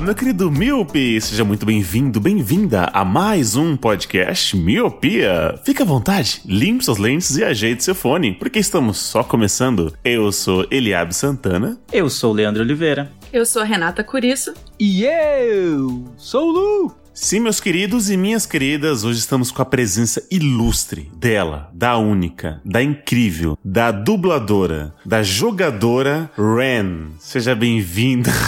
Olá, meu querido Miope! Seja muito bem-vindo, bem-vinda a mais um podcast Miopia. Fique à vontade, limpe suas lentes e ajeite seu fone, porque estamos só começando. Eu sou Eliabe Santana. Eu sou o Leandro Oliveira. Eu sou a Renata Curiço. E eu sou o Lu. Sim, meus queridos e minhas queridas, hoje estamos com a presença ilustre dela, da única, da incrível, da dubladora, da jogadora Ren. Seja bem-vinda.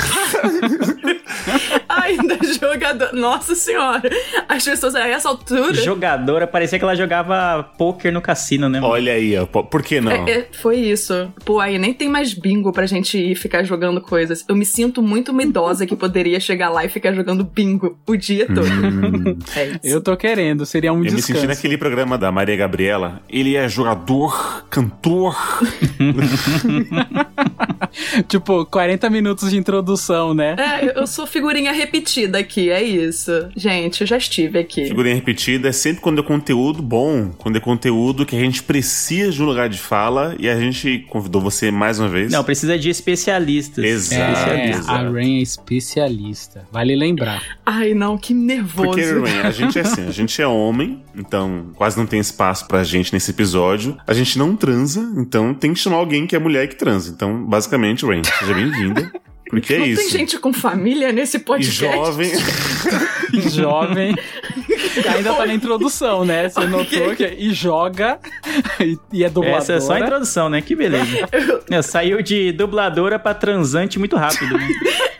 Ainda jogador. Nossa senhora. As pessoas a essa altura. Jogadora, parecia que ela jogava poker no cassino, né? mano? Olha aí, ó, po- por que não? É, é, foi isso. Pô, aí nem tem mais bingo pra gente ir ficar jogando coisas. Eu me sinto muito uma idosa que poderia chegar lá e ficar jogando bingo o dia todo. Hum, É isso. Eu tô querendo, seria um eu me descanso. senti naquele programa da Maria Gabriela. Ele é jogador, cantor. Tipo, 40 minutos de introdução, né? É, eu sou figurinha repetida aqui, é isso. Gente, eu já estive aqui. Figurinha repetida é sempre quando é conteúdo bom, quando é conteúdo que a gente precisa de um lugar de fala e a gente convidou você mais uma vez. Não, precisa de especialistas. Exato. É, a Rain é especialista. Vale lembrar. Ai, não, que nervoso. Porque, Rain, a gente é assim, a gente é homem, então quase não tem espaço pra gente nesse episódio. A gente não transa, então tem que chamar alguém que é mulher que transa. Então, basicamente, Rain, seja bem-vinda. Porque é não isso. tem gente com família nesse E podcast. jovem. Jovem. Ainda tá na introdução, né? Você notou que e joga e, e é dubladora. Essa é só a introdução, né? Que beleza. Não, saiu de dubladora pra transante muito rápido. Né?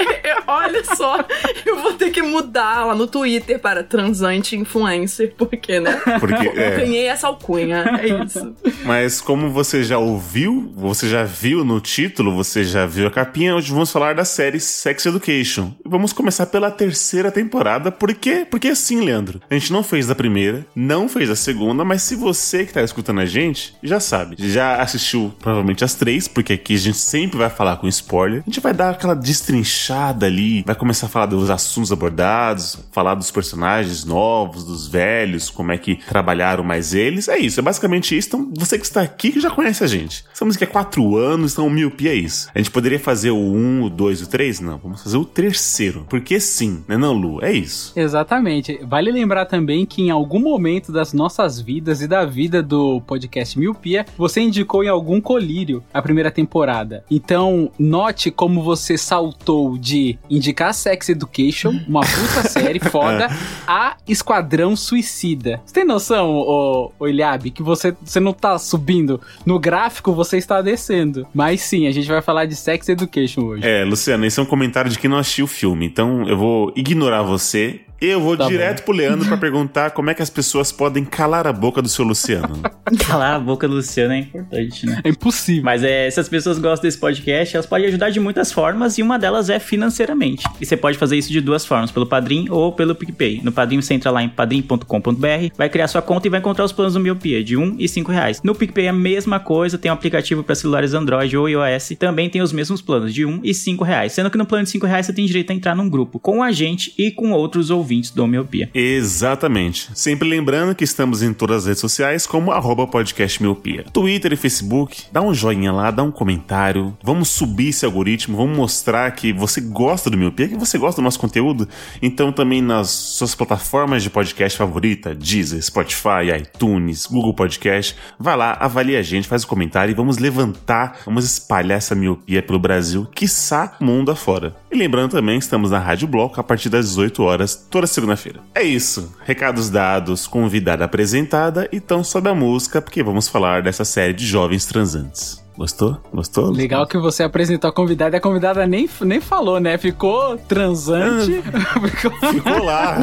Olha só, eu vou ter que mudar lá no Twitter para transante influencer, porque, né? Porque, Eu é. ganhei essa alcunha, é isso. Mas como você já ouviu, você já viu no título, você já viu a capinha, hoje vamos falar da série Sex Education. E vamos começar pela terceira temporada, por quê? Porque assim, Leandro, a gente não fez a primeira, não fez a segunda, mas se você que tá escutando a gente, já sabe, já assistiu provavelmente as três, porque aqui a gente sempre vai falar com spoiler, a gente vai dar aquela destrinchada ali, vai começar a falar dos assuntos abordados, falar dos personagens novos, dos velhos, como é que trabalharam mais eles, é isso, é basicamente isso, então você que está aqui que já conhece a gente. Estamos aqui há quatro anos, então miopia é isso. A gente poderia fazer o 1, o 2 e o 3? Não, vamos fazer o terceiro. Porque sim, né não, Lu? É isso. Exatamente. Vale lembrar também que em algum momento das nossas vidas e da vida do podcast Miopia, você indicou em algum colírio a primeira temporada. Então, note como você saltou de indicar Sex Education, uma puta série foda, a Esquadrão Suicida. Você tem noção, ô, ô Eliabe, que você, você não tá subindo no gráfico, você está descendo. Mas sim, a gente vai falar de Sex Education hoje. É, Luciano, esse é um comentário de quem não assistiu o filme, então eu vou ignorar você. Eu vou Tá direto pro Leandro pra perguntar como é que as pessoas podem calar a boca do seu Luciano. Calar a boca do Luciano é importante, né? É impossível. Mas é, se as pessoas gostam desse podcast, elas podem ajudar de muitas formas e uma delas é financeiramente. E você pode fazer isso de duas formas, pelo Padrim ou pelo PicPay. No Padrim você entra lá em padrim.com.br, vai criar sua conta e vai encontrar os planos do Miopia, de 1 e 5 reais. No PicPay é a mesma coisa, tem um aplicativo para celulares Android ou iOS, também tem os mesmos planos, de 1 e 5 reais. Sendo que no plano de 5 reais você tem direito a entrar num grupo com a gente e com outros ouvintes do Miopia. Exatamente. Sempre lembrando que estamos em todas as redes sociais como arroba podcast miopia. Twitter e Facebook. Dá um joinha lá, dá um comentário. Vamos subir esse algoritmo, vamos mostrar que você gosta do miopia, que você gosta do nosso conteúdo. Então também nas suas plataformas de podcast favorita, Deezer, Spotify, iTunes, Google Podcast. Vai lá, avalia a gente, faz o comentário e vamos levantar, vamos espalhar essa miopia pelo Brasil, quiçá mundo afora. E lembrando também que estamos na Rádio Bloco a partir das 18 horas, toda segunda-feira. É isso. Recados dados, convidada apresentada, então sobe a música, porque vamos falar dessa série de jovens transantes. Gostou? Gostou? Legal que você apresentou a convidada e a convidada nem, nem falou, né? Ficou transante. Ficou- Ficou lá.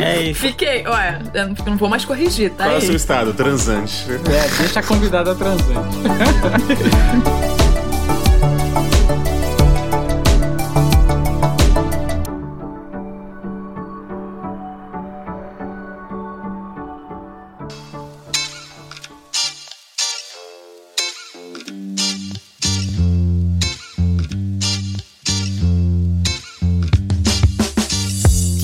É isso. Fiquei, olha, eu não- vou mais corrigir, tá Qual é o aí. seu estado? Transante. É, deixa a convidada transante.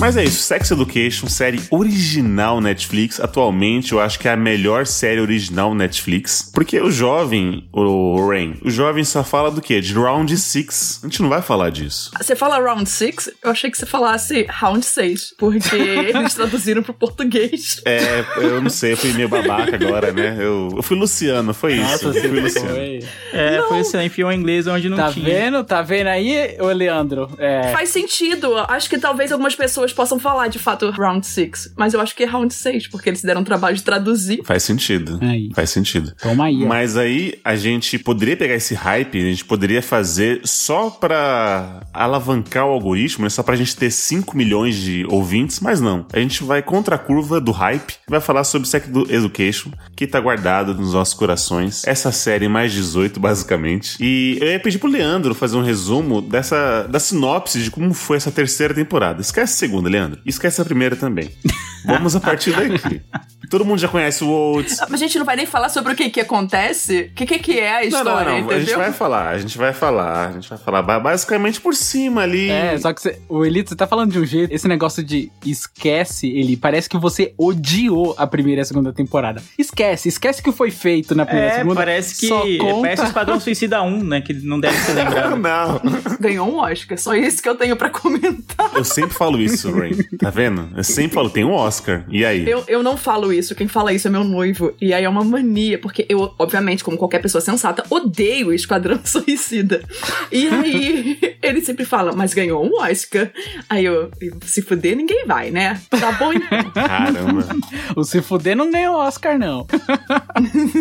Mas é isso, Sex Education, série original Netflix. Atualmente eu acho que é a melhor série original Netflix. Porque o jovem, o Rain, o jovem só fala do quê? De Round 6. A gente não vai falar disso. Você fala round 6? Eu achei que você falasse round 6, porque eles traduziram pro português. É, eu não sei, eu fui meio babaca agora, né? Eu, eu fui Luciano, foi isso. Nossa, eu fui Luciano. foi. É, foi assim, ela enfiou em inglês onde não Tá tinha. vendo? Tá vendo aí, ô Leandro? É. Faz sentido. Acho que talvez algumas pessoas possam falar de fato round 6, mas eu acho que é round 6, porque eles deram trabalho de traduzir. Faz sentido. Aí. Faz sentido. Toma aí. ó. Mas aí a gente poderia pegar esse hype, a gente poderia fazer só pra alavancar o algoritmo, né? só pra gente ter 5 milhões de ouvintes, mas não. A gente vai contra a curva do hype e vai falar sobre Sex Education, que tá guardado nos nossos corações. Essa série mais 18, basicamente. E eu ia pedir pro Leandro fazer um resumo dessa da sinopse de como foi essa terceira temporada. Esquece a segunda, Leandro. Esquece a primeira também. Vamos a partir daqui. Todo mundo já conhece o Oates, Ah, Mas a gente não vai nem falar sobre o que que acontece. O que que que é a Não, história, não, não. A gente entendeu? vai falar, a gente vai falar, a gente vai falar ba- basicamente por cima ali. É, só que você- o Elito, você tá falando de um jeito, esse negócio de esquece, ele parece que você odiou a primeira e a segunda temporada. Esquece, esquece que foi feito na primeira e É, segunda. parece que. Só conta... Parece o Esquadrão Suicida 1, né? Que não deve ser lembrado. Não, Ganhou um Oscar. Só isso que eu tenho pra comentar. eu sempre falo isso, Rain. Tá vendo? Eu sempre falo, tem um Oscar. E aí? Eu, eu não falo isso, quem fala isso é meu noivo. E aí é uma mania, porque eu, obviamente, como qualquer pessoa sensata, odeio Esquadrão Suicida. E aí ele sempre fala, mas ganhou um Oscar. Aí eu, se fuder, ninguém vai, né? Tá bom então. Caramba. O Se Fuder não ganhou Oscar, não.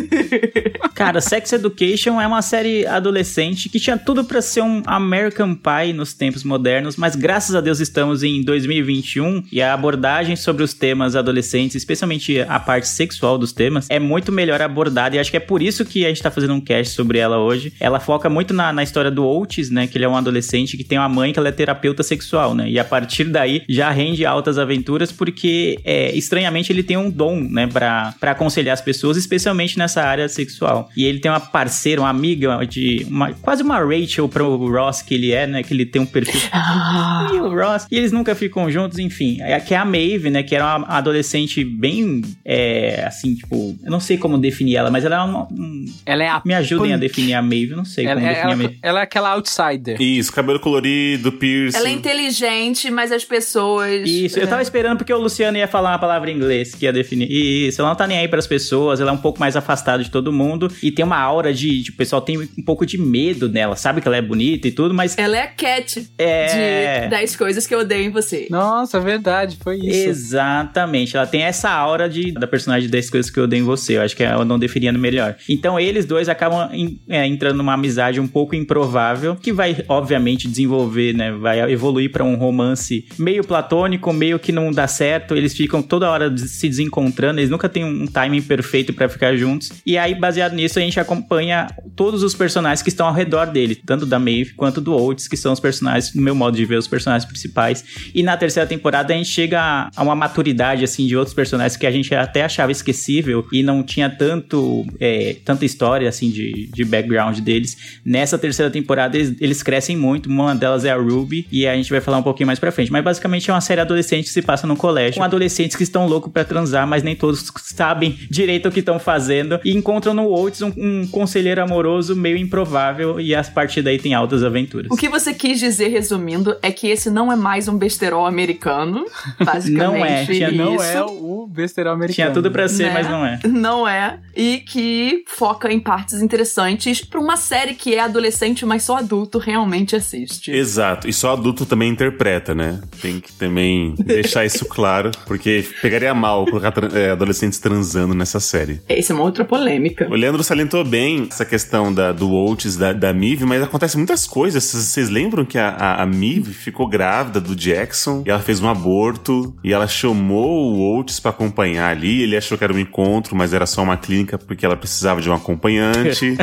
Cara, Sex Education é uma série adolescente que tinha tudo pra ser um American Pie nos tempos modernos, mas graças a Deus estamos em 2021 e a abordagem sobre os temas adolescentes, especialmente a parte sexual dos temas, é muito melhor abordada e acho que é por isso que a gente tá fazendo um cast sobre ela hoje. Ela foca muito na, na história do Oates, né, que ele é um adolescente que tem uma mãe que ela é terapeuta sexual, né, e a partir daí já rende altas aventuras porque, é, estranhamente, ele tem um dom, né, pra, pra aconselhar as pessoas, especialmente nessa área sexual. E ele tem uma parceira, uma amiga de. Uma, quase uma Rachel pro Ross que ele é, né? Que ele tem um perfil. e o Ross. E eles nunca ficam juntos, enfim. É, que é a Maeve, né? Que era uma adolescente bem. É, assim, tipo. Eu não sei como definir ela, mas ela é uma. um- Ela é a. me ajudem a punk. definir a Maeve, eu não sei Ela, como definir a ela, Maeve. ela é aquela outsider. Isso, cabelo colorido, piercing. Ela é inteligente, mas as pessoas. Isso, eu tava esperando porque o Luciano ia falar uma palavra em inglês que ia definir. Isso, ela não tá nem aí pras pessoas, ela é um pouco mais afastada de todo mundo e tem uma aura de, de o pessoal tem um pouco de medo nela, sabe que ela é bonita e tudo, mas Ela é a Cat É. de 10 coisas que eu odeio em você. Nossa, verdade, foi isso. Exatamente, ela tem essa aura de, da personagem das coisas que eu odeio em você. Eu acho que eu não definindo melhor. Então eles dois acabam em- é, entrando numa amizade um pouco improvável, que vai, obviamente, desenvolver, né? Vai evoluir pra um romance meio platônico, meio que não dá certo. Eles ficam toda hora se desencontrando, eles nunca têm um timing perfeito pra ficar juntos. E aí, baseado nisso, a gente acompanha todos os personagens que estão ao redor dele, tanto da Maeve quanto do Oates, que são os personagens, no meu modo de ver, os personagens principais. E na terceira temporada a gente chega a- uma maturidade, assim, de outros personagens que a gente até achava esquecível e não tinha tanto, é, tanta história, assim, de, de background deles. Nessa terceira temporada eles, eles crescem muito, uma delas é a Ruby e a gente vai falar um pouquinho mais pra frente. Mas basicamente é uma série adolescente que se passa no colégio, com adolescentes que estão loucos pra transar, mas nem todos sabem direito o que estão fazendo e encontram no Oates um, um conselheiro amoroso meio improvável e a partir daí tem altas aventuras. O que você quis dizer, resumindo, é que esse não é mais um besterol americano, basicamente. Não é, tinha- isso. Não é o besteirão americano. Tinha tudo pra ser, né? mas não é. Não é. E que foca em partes interessantes pra uma série que é adolescente, mas só adulto realmente assiste. Exato, e só adulto também interpreta, né? Tem que também deixar isso claro, porque pegaria mal colocar é, adolescentes transando nessa série. Essa é uma outra polêmica. O Leandro salientou bem essa questão da, do Oates, da, da Mive, mas acontece muitas coisas. Vocês vocês lembram que a, a, a Mive ficou grávida do Jackson e ela fez um aborto e ela chamou o Oates pra acompanhar ali. Ele achou que era um encontro, mas era só uma clínica porque ela precisava de um acompanhante.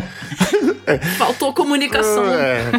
Faltou comunicação. É.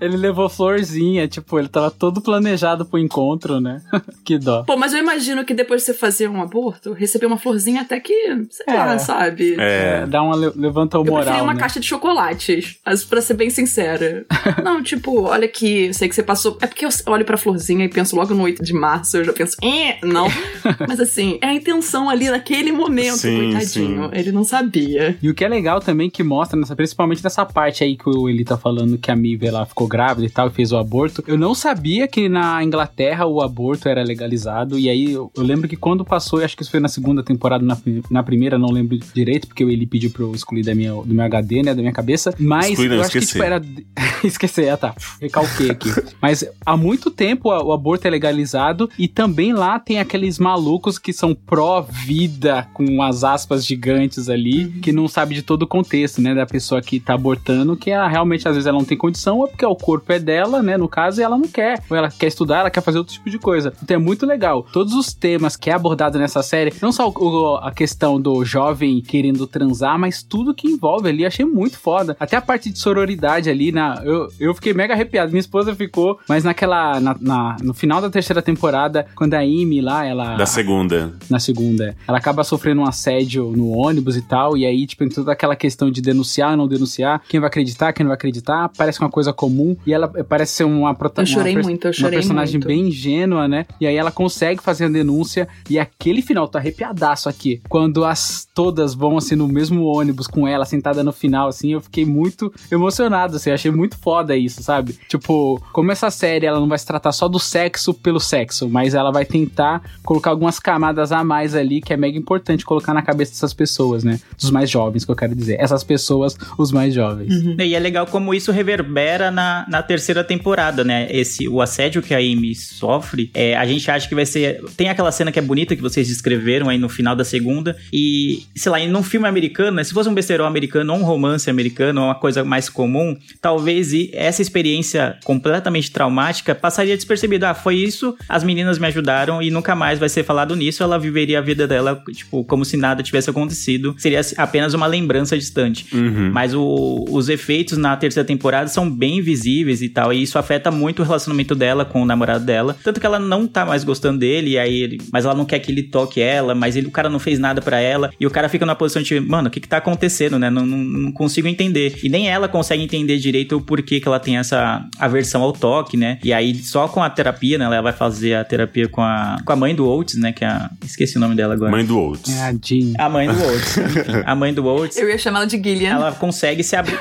Ele levou florzinha, tipo, ele tava todo planejado pro encontro, né? que dó. Pô, mas eu imagino que depois de você fazer um aborto, receber uma florzinha até que, sei É. lá, sabe? É. É, dá uma le- levanta o Eu preferi moral, uma né? caixa de chocolates, as- pra ser bem sincera. Não, tipo, olha aqui, eu sei que você passou. É porque eu olho pra florzinha e penso logo no 8 de março, eu já penso, eh, não. Mas assim, é a intenção ali naquele momento, Sim, coitadinho. sim. Ele não sabia. E o que é legal também que mostra, nessa, principalmente nessa parte aí que o Eli tá falando que a Mive ela ficou grávida e tal e fez o aborto. Eu não sabia que na Inglaterra o aborto era legalizado. E aí eu, eu lembro que quando passou, eu acho que isso foi na segunda temporada, na, na primeira, não lembro direito, porque o Eli pediu pra eu excluir da minha, do meu HD, né, da minha cabeça. Mas Exclui, não, eu acho que esqueci. tipo, era. Esqueci, ah tá. Recalquei aqui. Mas há muito tempo a- o aborto é legalizado e também lá tem aqueles malucos que são pró-vida, com as aspas gigantes ali, que não sabe de todo o contexto, né, da pessoa que tá abortando, que ela realmente às vezes ela não tem condição, ou porque o corpo é dela, né, no caso, e ela não quer, ou ela quer estudar, ela quer fazer outro tipo de coisa. Então é muito legal. Todos os temas que é abordado nessa série, não só o- a questão do jovem querendo transar, mas tudo que envolve ali, achei muito foda. Até a parte de sororidade ali, na, eu, eu fiquei mega arrepiado, minha esposa ficou, mas naquela, na- na- no final da terceira temporada, quando a Amy lá, ela Da segunda. na segunda. Ela acaba sofrendo um assédio no ônibus e tal, e aí, tipo, tem toda aquela questão de denunciar ou não denunciar, quem vai acreditar, quem não vai acreditar, parece uma coisa comum, e ela eh, parece ser uma prota- Eu chorei uma muito, eu Uma chorei personagem muito. bem ingênua, né? E aí ela consegue fazer a denúncia, e aquele final, tô arrepiadaço aqui, quando as todas vão, assim, no mesmo ônibus com ela, sentada no final, assim, eu fiquei muito emocionado, assim, achei muito foda isso, sabe? Tipo, como essa série, ela não vai se tratar só do sexo pelo sexo, mas ela vai tentar colocar algumas camadas a mais ali, que é mega importante colocar na cabeça dessas pessoas, né? Dos mais jovens, que eu quero dizer. Essas pessoas, os mais jovens. E é legal como isso reverbera na, na terceira temporada, né? Esse, o assédio que a Amy sofre, é, a gente acha que vai ser. Tem aquela cena que é bonita que vocês descreveram aí no final da segunda. E, sei lá, em num filme americano, né? Se fosse um besterol americano ou um romance americano, ou uma coisa mais comum, talvez essa experiência completamente traumática passaria despercebida. Ah, foi isso, as meninas me ajudaram e nunca mais vai ser falado nisso. Ela viveria a vida dela, tipo, como se nada tivesse acontecido. Seria apenas uma lembrança distante. Uhum. Mas o- os efeitos na terceira temporada são bem visíveis e tal. E isso afeta muito o relacionamento dela com o namorado dela. Tanto que ela não tá mais gostando dele, e aí ele, mas ela não quer que ele toque ela, mas ele, o cara não fez nada pra ela. E o cara fica numa posição de, mano, o que que tá acontecendo, né? Não, não, não consigo entender. E nem ela consegue entender direito o porquê que ela tem essa aversão ao toque, né? E aí só com a terapia, né? Ela vai fazer a terapia com a, com a mãe do Oates, né? Que é a, esqueci o nome dela agora. Mãe do Oates. É a Jean. A mãe do Oates. enfim, a mãe do Oates Eu ia chamar ela de Gillian. ela consegue se abrir.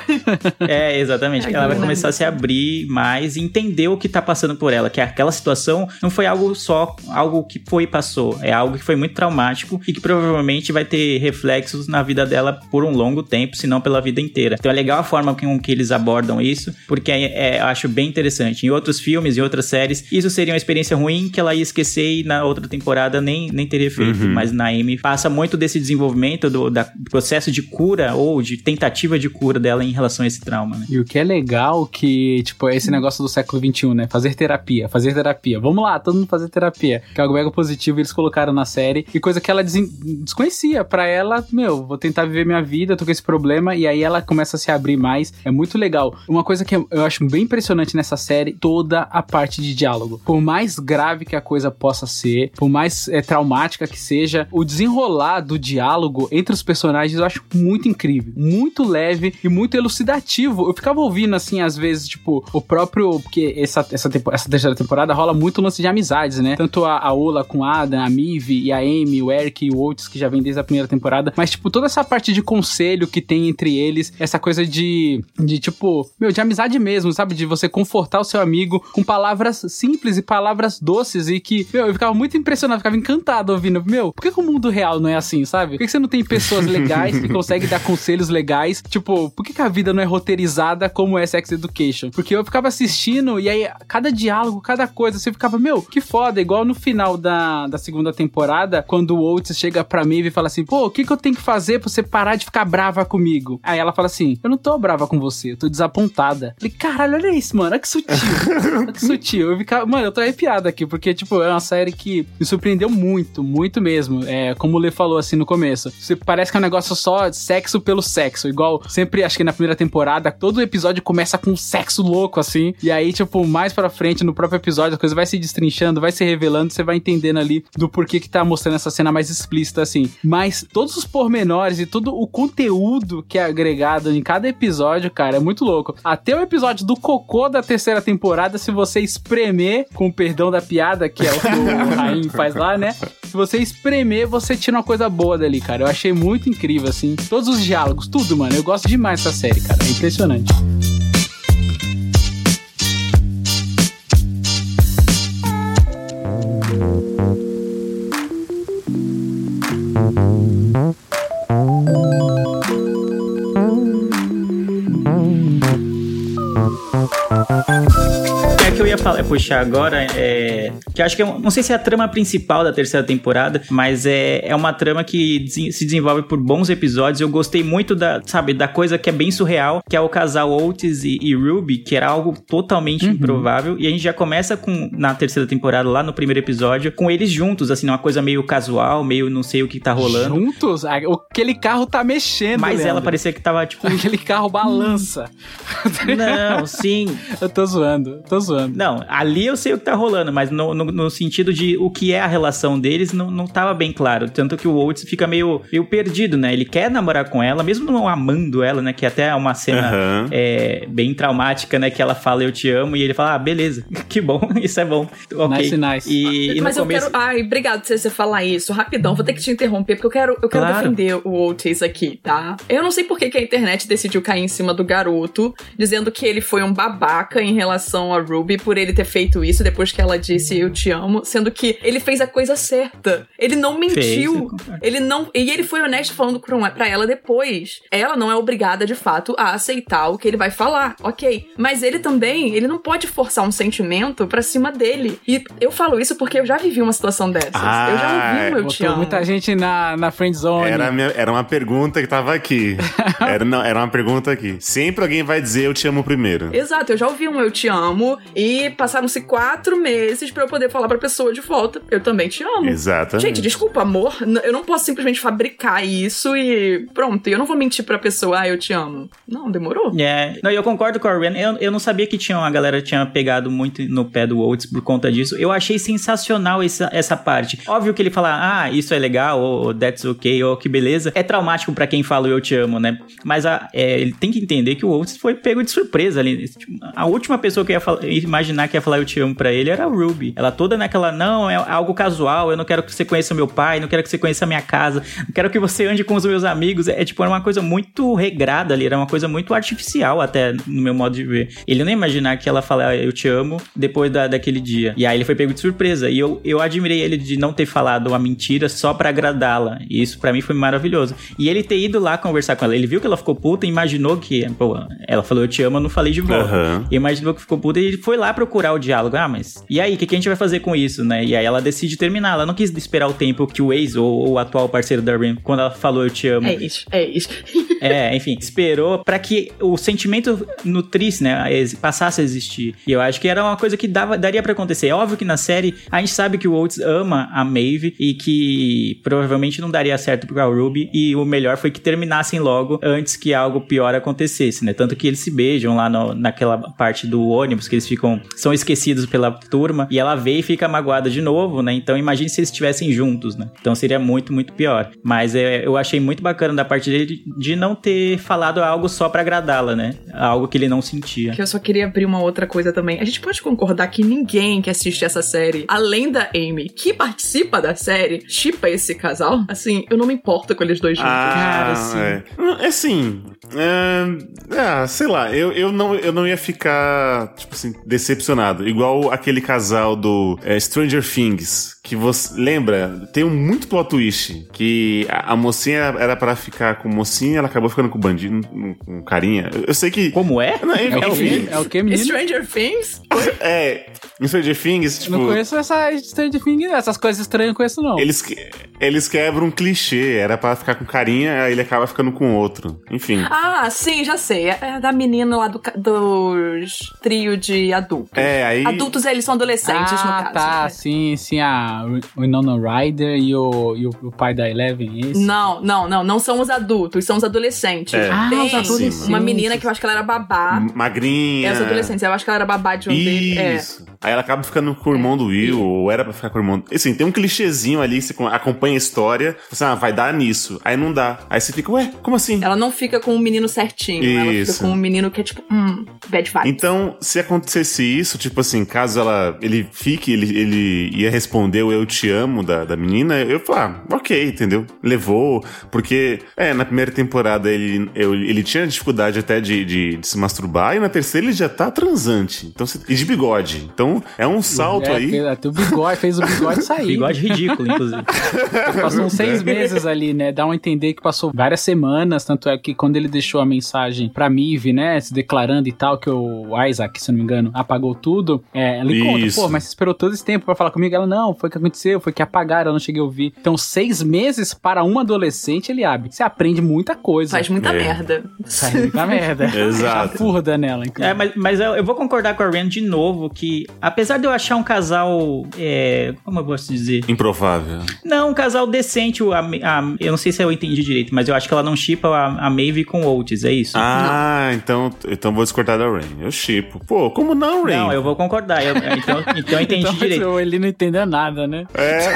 é, exatamente. Ai, ela vai começar a se abrir mais e entender o que tá passando por ela. Que aquela situação não foi algo só, algo que foi e passou. É algo que foi muito traumático e que provavelmente vai ter reflexos na vida dela por um longo tempo, se não pela vida inteira. Então é legal a forma com que eles abordam isso, porque é, é- eu acho bem interessante. Em outros filmes, em outras séries, isso seria uma experiência ruim que ela ia esquecer e na outra temporada nem, nem teria feito. Uhum. Mas na Amy passa muito desse desenvolvimento do, da- do processo de cura ou de tentativa de cura dela em relação a esse trauma, né? E o que é legal que, tipo, é esse negócio do século XXI, né? Fazer terapia, fazer terapia. Vamos lá, todo mundo fazer terapia. Que é algo mega positivo eles colocaram na série. E coisa que ela desconhecia. Pra ela, meu, vou tentar viver minha vida, tô com esse problema. E aí ela começa a se abrir mais. É muito legal. Uma coisa que eu acho bem impressionante nessa série, toda a parte de diálogo. Por mais grave que a coisa possa ser, por mais é, traumática que seja, o desenrolar do diálogo entre os personagens eu acho muito incrível. Muito leve e muito elucidativo. Eu ficava ouvindo, assim, às vezes, tipo, o próprio. Porque essa, essa, essa terceira temporada rola muito lance de amizades, né? Tanto a, a Ola com Adam, a Mive e a Amy, o Eric e o Oates, que já vem desde a primeira temporada. Mas, tipo, toda essa parte de conselho que tem entre eles, essa coisa de. de tipo, meu, de amizade mesmo, sabe? De você confortar o seu amigo com palavras simples e palavras doces e que, meu, eu ficava muito impressionado, ficava encantado ouvindo. Meu, por que, que o mundo real não é assim, sabe? Por que, que você não tem pessoas legais que conseguem dar conselhos legais? Tipo, por que, que a vida não é roteirizada como é Sex Education? Porque eu ficava assistindo e aí, cada diálogo, cada coisa, você ficava, meu, que foda. Igual no final da, da segunda temporada, quando o Oates chega pra mim e fala assim, pô, o que, que eu tenho que fazer pra você parar de ficar brava comigo? Aí ela fala assim, eu não tô brava com você, eu tô desapontada. Falei, caralho, olha isso, mano, olha que sutil. olha que sutil. Eu ficava, mano, eu tô arrepiado aqui, porque, tipo, é uma série que me surpreendeu muito, muito mesmo. É, como o Lê falou assim no começo, você parece que é um negócio só sexo pelo sexo. Igual sempre, acho que na primeira temporada, todo episódio começa com sexo, louco, assim. E aí, tipo, mais pra frente, no próprio episódio, a coisa vai se destrinchando, vai se revelando, você vai entendendo ali do porquê que tá mostrando essa cena mais explícita, assim. Mas todos os pormenores e todo o conteúdo que é agregado em cada episódio, cara, é muito louco. Até o episódio do cocô da terceira temporada, se você espremer, com o perdão da piada, que é o que o Rain faz lá, né? Se você espremer, você tira uma coisa boa dali, cara. Eu achei muito incrível, assim. Todos os diálogos, tudo, mano. Eu gosto demais dessa série, cara. É impressionante. Thank you. É que eu ia falar, puxar agora, é, que acho que é, não sei se é a trama principal da terceira temporada, mas é, é uma trama que se desenvolve por bons episódios. Eu gostei muito da, sabe, da coisa que é bem surreal, que é o casal Otis e, e Ruby, que era algo totalmente improvável. E a gente já começa com, na terceira temporada, lá no primeiro episódio, com eles juntos, assim, uma coisa meio casual, meio não sei o que tá rolando. Juntos, a- aquele carro tá mexendo, Mas ela Leandro. parecia que tava, tipo. Aquele carro balança. Não, sim. Eu tô zoando, tô zoando. Não, ali eu sei o que tá rolando, mas no, no, no sentido de o que é a relação deles não, não tava bem claro. Tanto que o Oates fica meio, meio perdido, né? Ele quer namorar com ela, mesmo não amando ela, né? Que até é uma cena Aham. é, bem traumática, né? Que ela fala eu te amo e ele fala, ah, beleza, que bom, isso é bom. Ok. Nice, nice. E, e no Mas eu começo... quero. Ai, obrigado por você falar isso. Rapidão, vou ter que te interromper, porque eu quero, eu quero Claro. defender o Otis aqui, tá? Eu não sei por que, que a internet decidiu cair em cima do garoto, dizendo que ele foi um babaca em relação a Ruby por ele ter feito isso depois que ela disse eu te amo, sendo que ele fez a coisa certa. Ele não Fez, mentiu. concordo. Ele não. E ele foi honesto falando pra pra ela depois. Ela não é obrigada, de fato, a aceitar o que ele vai falar, ok. Mas ele também, ele não pode forçar um sentimento pra cima dele. E eu falo isso porque eu já vivi uma situação dessas. eu já ouvi um eu te Botou amo. muita gente na, na friend zone. Era, minha- era uma pergunta que tava aqui. Era, não, era uma pergunta aqui. Sempre alguém vai dizer eu te amo primeiro. Exato, eu já ouvi um eu te amo e passaram-se quatro meses pra eu poder falar pra pessoa de volta, eu também te amo. Exatamente. Gente, desculpa, amor. Eu não posso simplesmente fabricar isso e pronto. E eu não vou mentir pra pessoa, ah, eu te amo. Não, demorou. É, não, eu concordo com a Ren. Eu, eu não sabia que tinha uma galera tinha pegado muito no pé do Oates por conta disso. Eu achei sensacional essa, essa parte. Óbvio que ele fala, ah, isso é legal, ou that's okay, ou que beleza. É traumático pra quem fala eu te amo, né? Mas a- é, ele tem que entender que o Oates foi pego de surpresa ali. Tipo, A última pessoa que ia imaginar que ia falar eu te amo pra ele era a Ruby. Ela toda naquela, não, é algo casual, eu não quero que você conheça meu pai, não quero que você conheça a minha casa, não quero que você ande com os meus amigos. É tipo, era uma coisa muito regrada ali, era uma coisa muito artificial até, no meu modo de ver. Ele não ia imaginar que ela fala eu te amo depois da, daquele dia. E aí ele foi pego de surpresa. E eu, eu admirei ele de não ter falado uma mentira só pra agradá-la. E isso pra mim foi maravilhoso. E ele ter ido lá conversar com ela. Ele viu que ela ficou puta e imaginou que, pô, ela falou eu te amo, eu não falei de volta. Aham. E imaginou que ficou puta e ele foi lá procurar o diálogo. Ah, mas e aí, o que, que a gente vai fazer com isso, né? E aí ela decide terminar. Ela não quis esperar o tempo que o ex ou, ou o atual parceiro da Ren, quando ela falou eu te amo. É isso, é isso. É, enfim, esperou pra que o sentimento nutrisse, né, passasse a existir. E eu acho que era uma coisa que dava, daria pra acontecer. É óbvio que na série a gente sabe que o Oates ama a Maeve e que provavelmente não daria certo pra Ruby e o melhor foi que terminassem logo antes que algo pior acontecesse, né? Tanto que eles se beijam lá no- naquela parte do ônibus que eles ficam são esquecidos pela turma e ela vê e fica magoada de novo, né? Então imagine se eles estivessem juntos, né? Então seria muito, muito pior. Mas é, eu achei muito bacana da parte dele de- de não ter falado algo só pra agradá-la, né? Algo que ele não sentia. Que eu só queria abrir uma outra coisa também. A gente pode concordar que ninguém que assiste essa série, além da Amy, que participa da série, chipa esse casal. Assim, eu não me importo com eles dois juntos. Cara, Ah, sim. é. Não, É assim. é, ah, sei lá, eu, eu, não, eu não ia ficar, tipo assim, decepcionado. Igual aquele casal do é, Stranger Things. Que você. Lembra? Tem um muito plot twist. Que a, a mocinha era, pra ficar com o mocinho ela acabou ficando com o bandido, com com carinha. Eu, eu sei que. Como é? Não, É o enfim, que, é o que menino? Stranger Things? é. Stranger Things, tipo. Não conheço essa Stranger Things, essas coisas estranhas, eu não conheço não. Eles, que- eles quebram um clichê. Era pra ficar com carinha, aí ele acaba ficando com outro. Enfim. Ah, sim, já sei. É da menina lá do, dos trio de adultos. É, aí. Adultos, eles são adolescentes, no ah, caso. tá, É. sim, sim, a... a Winona Ryder e o, e o, o pai da Eleven, é esse? Não, não, não. Não são os adultos, são os adolescentes. É. Ah, Tem os adolescentes. uma menina que eu acho que ela era babá. Magrinha. É, os adolescentes. Eu acho que ela era babá de um deles. É. Aí ela acaba ficando com o irmão do Will, ou era pra ficar com o irmão. Assim, tem um clichêzinho ali, você acompanha a história, você, ah, vai dar nisso. Aí não dá. Aí você fica, ué, como assim? Ela não fica com o menino certinho. Ela Isso. fica com um menino que é tipo, hum, bad vibe. Então, se acontecesse isso, tipo assim, caso ela ele fique, ele, ele ia responder o eu te amo da, da menina, eu falar, ah, ok, entendeu? Levou, porque, é, na primeira temporada ele, eu- ele tinha dificuldade até de, de, de se masturbar, e na terceira ele já tá transante. Então, e de bigode. Então, é um salto É, aí. até o bigode, fez o bigode sair. Bigode ridículo, inclusive. Passou uns seis meses ali, né? Dá um entender que passou várias semanas, tanto é que quando ele deixou a mensagem pra Mive, né, se declarando e tal, que o Isaac, se eu não me engano, apagou tudo, é, ele conta, pô, mas você esperou todo esse tempo pra falar comigo? Ela, não, foi o que aconteceu, foi que apagaram, eu não cheguei a ouvir. Então, seis meses para um adolescente, ele abre. Você aprende muita coisa. Faz muita É. merda. Faz muita merda. Exato. Já furda nela, inclusive. É, mas, mas eu, eu vou concordar com a Ren de novo que, apesar de eu achar um casal. é, como eu posso dizer? Improvável. Não, um casal decente. A, a- eu não sei se eu entendi direito, mas eu acho que ela não chipa a, a Maeve com o Oates, é isso? Ah, então, então vou discordar da Rain. Eu chipo. Pô, como não, Rain? Não, eu vou concordar. Eu- então, então eu entendi Então, direito. ele não entendeu nada, né? É.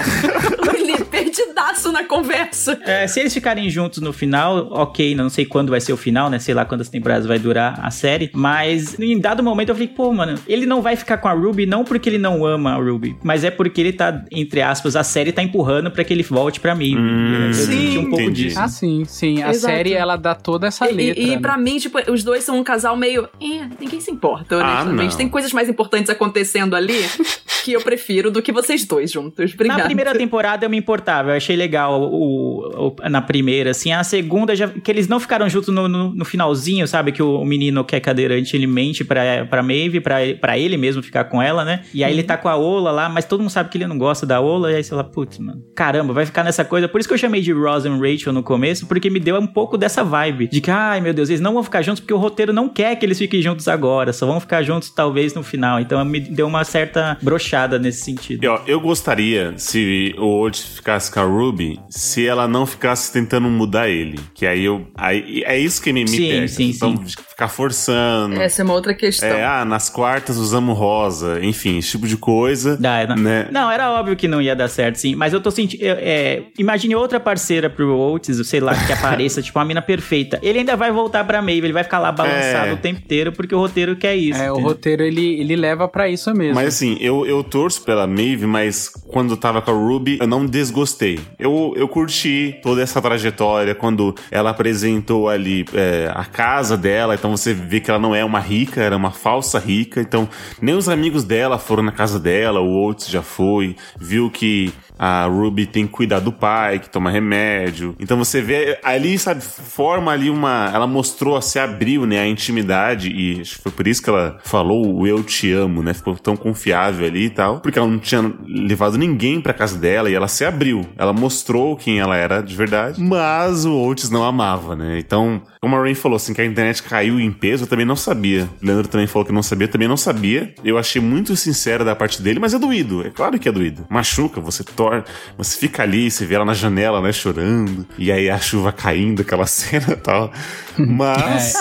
Perdidaço na conversa. É, se eles ficarem juntos no final, ok, não sei quando vai ser o final, né? Sei lá quantas temporadas vai durar a série. Mas em dado momento eu falei, pô, mano, ele não vai ficar com a Ruby não porque ele não ama a Ruby, mas é porque ele tá, entre aspas, a série tá empurrando pra que ele volte pra mim. Hum, eu senti um pouco entendi. disso. Ah, sim, sim. A Exato. série, ela dá toda essa E- letra. E, né? pra mim, tipo, os dois são um casal meio. É, ninguém se importa, Ah, honestamente. não. Tem coisas mais importantes acontecendo ali que eu prefiro do que vocês dois juntos. Obrigada. Na primeira temporada eu me importava, eu achei legal o, o- na primeira, assim. A segunda, já, que eles não ficaram juntos no, no, no finalzinho, sabe? Que o, o menino que é cadeirante, ele mente pra, pra Maeve, pra, pra ele mesmo ficar com ela, né? E aí ele tá com a Ola lá, mas todo mundo sabe que ele não gosta da Ola, e aí você fala, putz, mano, caramba, vai ficar nessa coisa. Por isso que eu chamei de Ross and Rachel no começo, porque me deu um pouco dessa vibe. De que, ai meu Deus, eles não vão ficar juntos porque o roteiro não quer que eles fiquem juntos agora, só vão ficar juntos talvez no final. Então me deu uma certa brochada nesse sentido. E, ó, eu gostaria, se o Oates ficasse com a Ruby, se ela não ficasse tentando mudar ele. Que aí eu. Aí, é isso que me, me Sim, pega. sim, então, sim. ficar forçando. Essa é uma outra questão. É, ah, nas quartas usamos rosa. Enfim, esse tipo de coisa. Dá, não, né? não, era óbvio que não ia dar certo, sim. Mas eu tô sentindo. É, imagine outra parceira pro Oates, sei lá, que apareça, tipo, uma mina perfeita. Ele ainda vai voltar pra Maeve, ele vai ficar lá balançado É. o tempo inteiro, porque o roteiro quer isso. É, o entendeu? roteiro ele, ele leva pra isso mesmo. Mas assim, eu, eu torço pela Maeve, mas quando eu tava com a Ruby, eu não desgostei. Eu, eu curti toda essa trajetória, quando ela apresentou ali é, a casa dela, então você vê que ela não é uma rica, era uma falsa rica, então nem os amigos dela foram na casa dela, o Oates já foi, viu que a Ruby tem que cuidar do pai, que toma remédio. Então você vê ali, sabe, forma ali uma. Ela mostrou, se abriu, né, a intimidade, e acho que foi por isso que ela falou o eu te amo, né? Ficou tão confiável ali e tal. Porque ela não tinha levado ninguém pra casa dela e ela se abriu. Ela mostrou quem ela era de verdade. Mas o Oates não amava, né? Então, como a Rain falou assim, que a internet caiu em peso, eu também não sabia. O Leandro também falou que não sabia, eu também não sabia. Eu achei muito sincero da parte dele, mas é doído. É claro que é doído. Machuca, você torce, você fica ali, você vê ela na janela, né, chorando. E aí a chuva caindo, aquela cena e tal. Mas.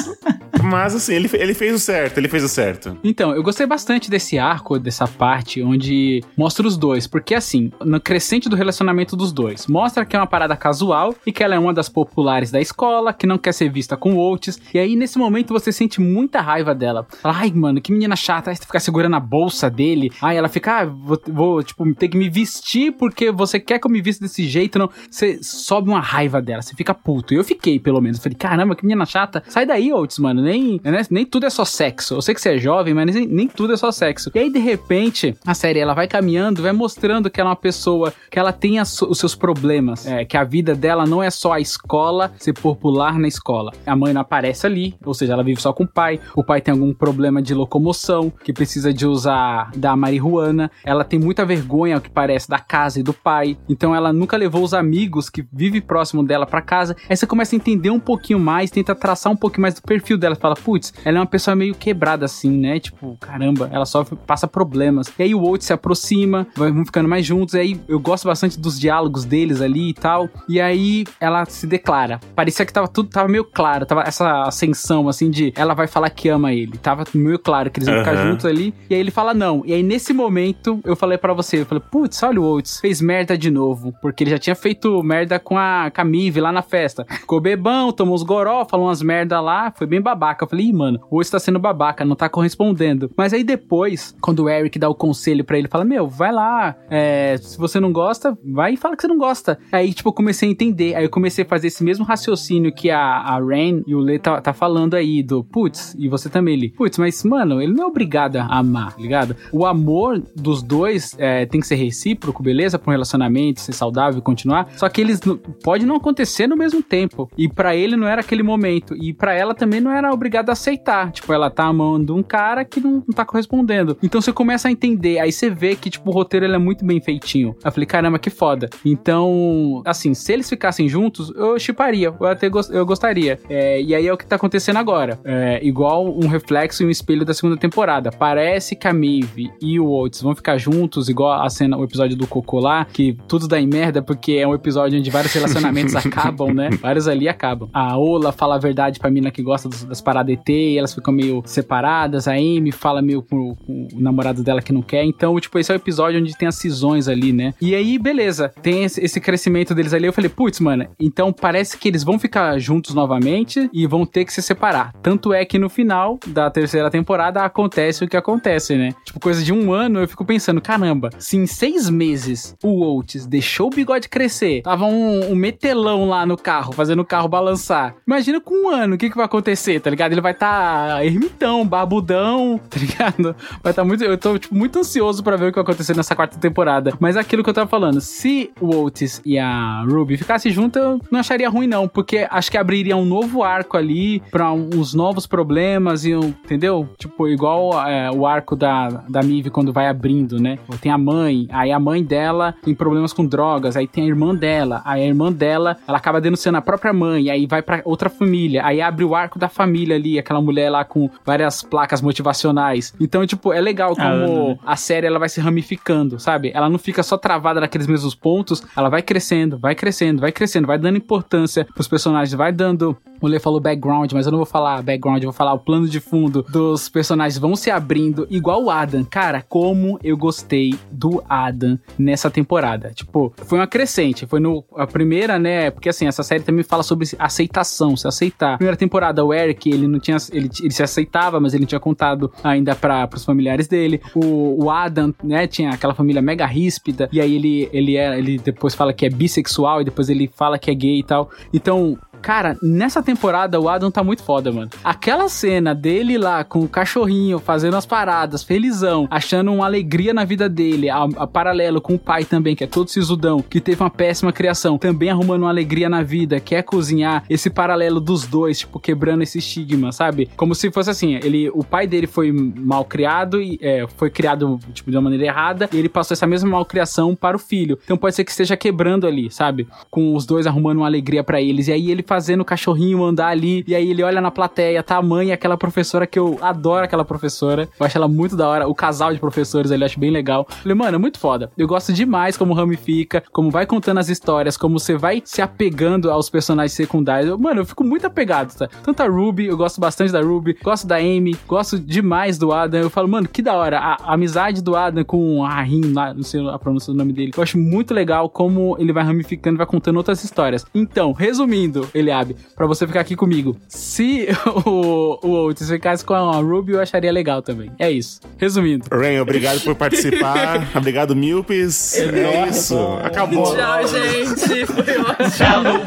Mas assim, ele, ele fez o certo, ele fez o certo. Então, eu gostei bastante desse arco, dessa parte onde mostra os dois, porque assim, no crescente do relacionamento dos dois, mostra que é uma parada casual e que ela é uma das populares da escola, que não quer ser vista com outros, e aí nesse momento você sente muita raiva dela. Fala, ai, mano, que menina chata, aí você fica segurando a bolsa dele, aí ela fica, ah, vou, vou, tipo, ter que me vestir porque você quer que eu me vista desse jeito, não. Você sobe uma raiva dela, você fica puto. Eu fiquei, pelo menos. Falei, caramba, que menina chata. Sai daí, Oates, mano. Nem, né, nem tudo é só sexo. Eu sei que você é jovem, mas nem, nem tudo é só sexo. E aí, de repente, a série ela vai caminhando, vai mostrando que ela é uma pessoa que ela tem as- os seus problemas. É, que a vida dela não é só a escola, ser popular na escola. A mãe não aparece ali, ou seja, ela vive só com o pai. O pai tem algum problema de locomoção, que precisa de usar da marihuana. Ela tem muita vergonha, ao que parece, da casa e do pai. Então ela nunca levou os amigos que vivem próximo dela pra casa. Aí você começa a entender um pouquinho mais, tenta traçar um pouquinho mais do perfil dela. fala, putz, ela é uma pessoa meio quebrada assim, né? Tipo, caramba, ela sofre, passa problemas. E aí o Oates se aproxima, vão ficando mais juntos. E aí eu gosto bastante dos diálogos deles ali e tal. E aí ela se declara. Parecia que tava tudo tava meio claro, tava essa ascensão assim de ela vai falar que ama ele. Tava meio claro que eles iam ficar Aham. juntos ali. E aí ele fala não. E aí nesse momento eu falei pra você, eu falei, putz, olha o Oates, fez merda de novo, porque ele já tinha feito merda com a Camive lá na festa. Ficou bebão, tomou uns goró, falou umas merda lá, foi bem babaca. Eu falei, ih, mano, Oates tá sendo babaca, não tá correspondendo. Mas aí depois, quando o Eric dá o conselho pra ele, fala, meu, vai lá, é, se você não gosta, vai e fala que você não gosta. Aí, tipo, eu comecei a entender, aí eu comecei a fazer esse mesmo raciocínio que a, a Ren e o Lê tá, tá falando aí, do, putz, e você também, Lee. Putz, mas, mano, ele não é obrigado a amar, tá ligado? O amor dos dois é, tem que ser recíproco, beleza? Pra um relacionamento ser saudável e continuar. Só que eles pode não acontecer no mesmo tempo. E pra ele não era aquele momento. E pra ela também não era obrigada a aceitar. Tipo, ela tá amando um cara que não, não tá correspondendo. Então você começa a entender. Aí você vê que, tipo, o roteiro ele é muito bem feitinho. Eu falei, caramba, que foda. Então, assim, se eles ficassem juntos, eu chiparia. Eu até eu gostaria. É, e aí é o que tá acontecendo agora. É, igual um reflexo e um espelho da segunda temporada. Parece que a Maeve e o Oates vão ficar juntos, igual a cena, o episódio do Cocô lá, que tudo dá em merda, porque é um episódio onde vários relacionamentos acabam, né? Vários ali acabam. A Ola fala a verdade pra mina que gosta dos- das paradas ET, e elas ficam meio separadas. A Amy fala meio com, com o namorado dela que não quer. Então, tipo, esse é o episódio onde tem as cisões ali, né? E aí, beleza. Tem esse, esse crescimento deles ali. Eu falei, putz, mano, então parece que eles vão ficar juntos novamente e vão ter que se separar. Tanto é que no final da terceira temporada acontece o que acontece, né? Tipo, coisa de um ano, eu fico pensando, caramba, se em seis meses o Oates deixou o bigode crescer, tava um, um metelão lá no carro, fazendo o carro balançar. Imagina com um ano, o que que vai acontecer, tá ligado? Ele vai estar tá ermitão, barbudão, tá ligado? Vai estar muito. Eu tô, tipo, muito ansioso pra ver o que vai acontecer nessa quarta temporada. Mas é aquilo que eu tava falando, se o Oates e a Ruby ficassem juntos, eu não acharia ruim, não, porque acho que abriria um novo arco ali pra uns novos problemas e, um, entendeu? Tipo, igual é, o arco da, da Mive quando vai abrindo, né? Tem a mãe, aí a mãe dela tem problemas com drogas, aí tem a irmã dela, aí a irmã dela, ela acaba denunciando a própria mãe, aí vai pra outra família, aí abre o arco da família ali, aquela mulher lá com várias placas motivacionais. Então, tipo, é legal A Ana, como né? a série ela vai se ramificando, sabe? Ela não fica só travada naqueles mesmos pontos, ela vai crescendo, vai crescendo, vai crescendo, vai dando importância pros personagens, vai dando. O Lê falou background, mas eu não vou falar background, vou falar o plano de fundo dos personagens vão se abrindo, igual o Adam. Cara, como eu gostei do Adam nessa temporada. Tipo, foi uma crescente, foi no a primeira, né? Porque assim, essa série também fala sobre aceitação, se aceitar. Primeira temporada, o Eric, ele não tinha. Ele, ele se aceitava, mas ele não tinha contado ainda para os familiares dele. O, o Adam, né, tinha aquela família mega ríspida, e aí ele, ele, é, ele depois fala que é bissexual, e depois ele fala que é gay e tal. Então, Cara, nessa temporada o Adam tá muito foda, mano. Aquela cena dele lá com o cachorrinho fazendo as paradas, felizão, achando uma alegria na vida dele, a, a paralelo com o pai também, que é todo sisudão, que teve uma péssima criação, também arrumando uma alegria na vida, quer cozinhar, esse paralelo dos dois, tipo, quebrando esse estigma, sabe? Como se fosse assim, ele, o pai dele foi mal criado e é, foi criado, tipo, de uma maneira errada, e ele passou essa mesma malcriação para o filho. Então pode ser que esteja quebrando ali, sabe? Com os dois arrumando uma alegria pra eles, e aí ele fazendo o cachorrinho andar ali, e aí ele olha na plateia, tá a mãe aquela professora que eu adoro aquela professora, eu acho ela muito da hora, o casal de professores ali, eu acho bem legal. Falei, mano, é muito foda. Eu gosto demais como ramifica, como vai contando as histórias, como você vai se apegando aos personagens secundários. Eu- Mano, eu fico muito apegado, tá? Tanto a Ruby, eu gosto bastante da Ruby, gosto da Amy, gosto demais do Adam. Eu falo, mano, que da hora. A, a amizade do Adam com a Rin, não sei a pronúncia do nome dele. Eu acho muito legal como ele vai ramificando, vai contando outras histórias. Então, resumindo, Eliabe, pra você ficar aqui comigo, se o, o Otis ficasse com a Ruby, eu acharia legal também. É isso. Resumindo. Rain, obrigado por participar. obrigado, Milpes. É isso. Acabou. Tchau, gente. Foi ótimo.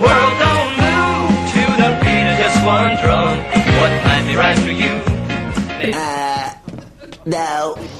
Now the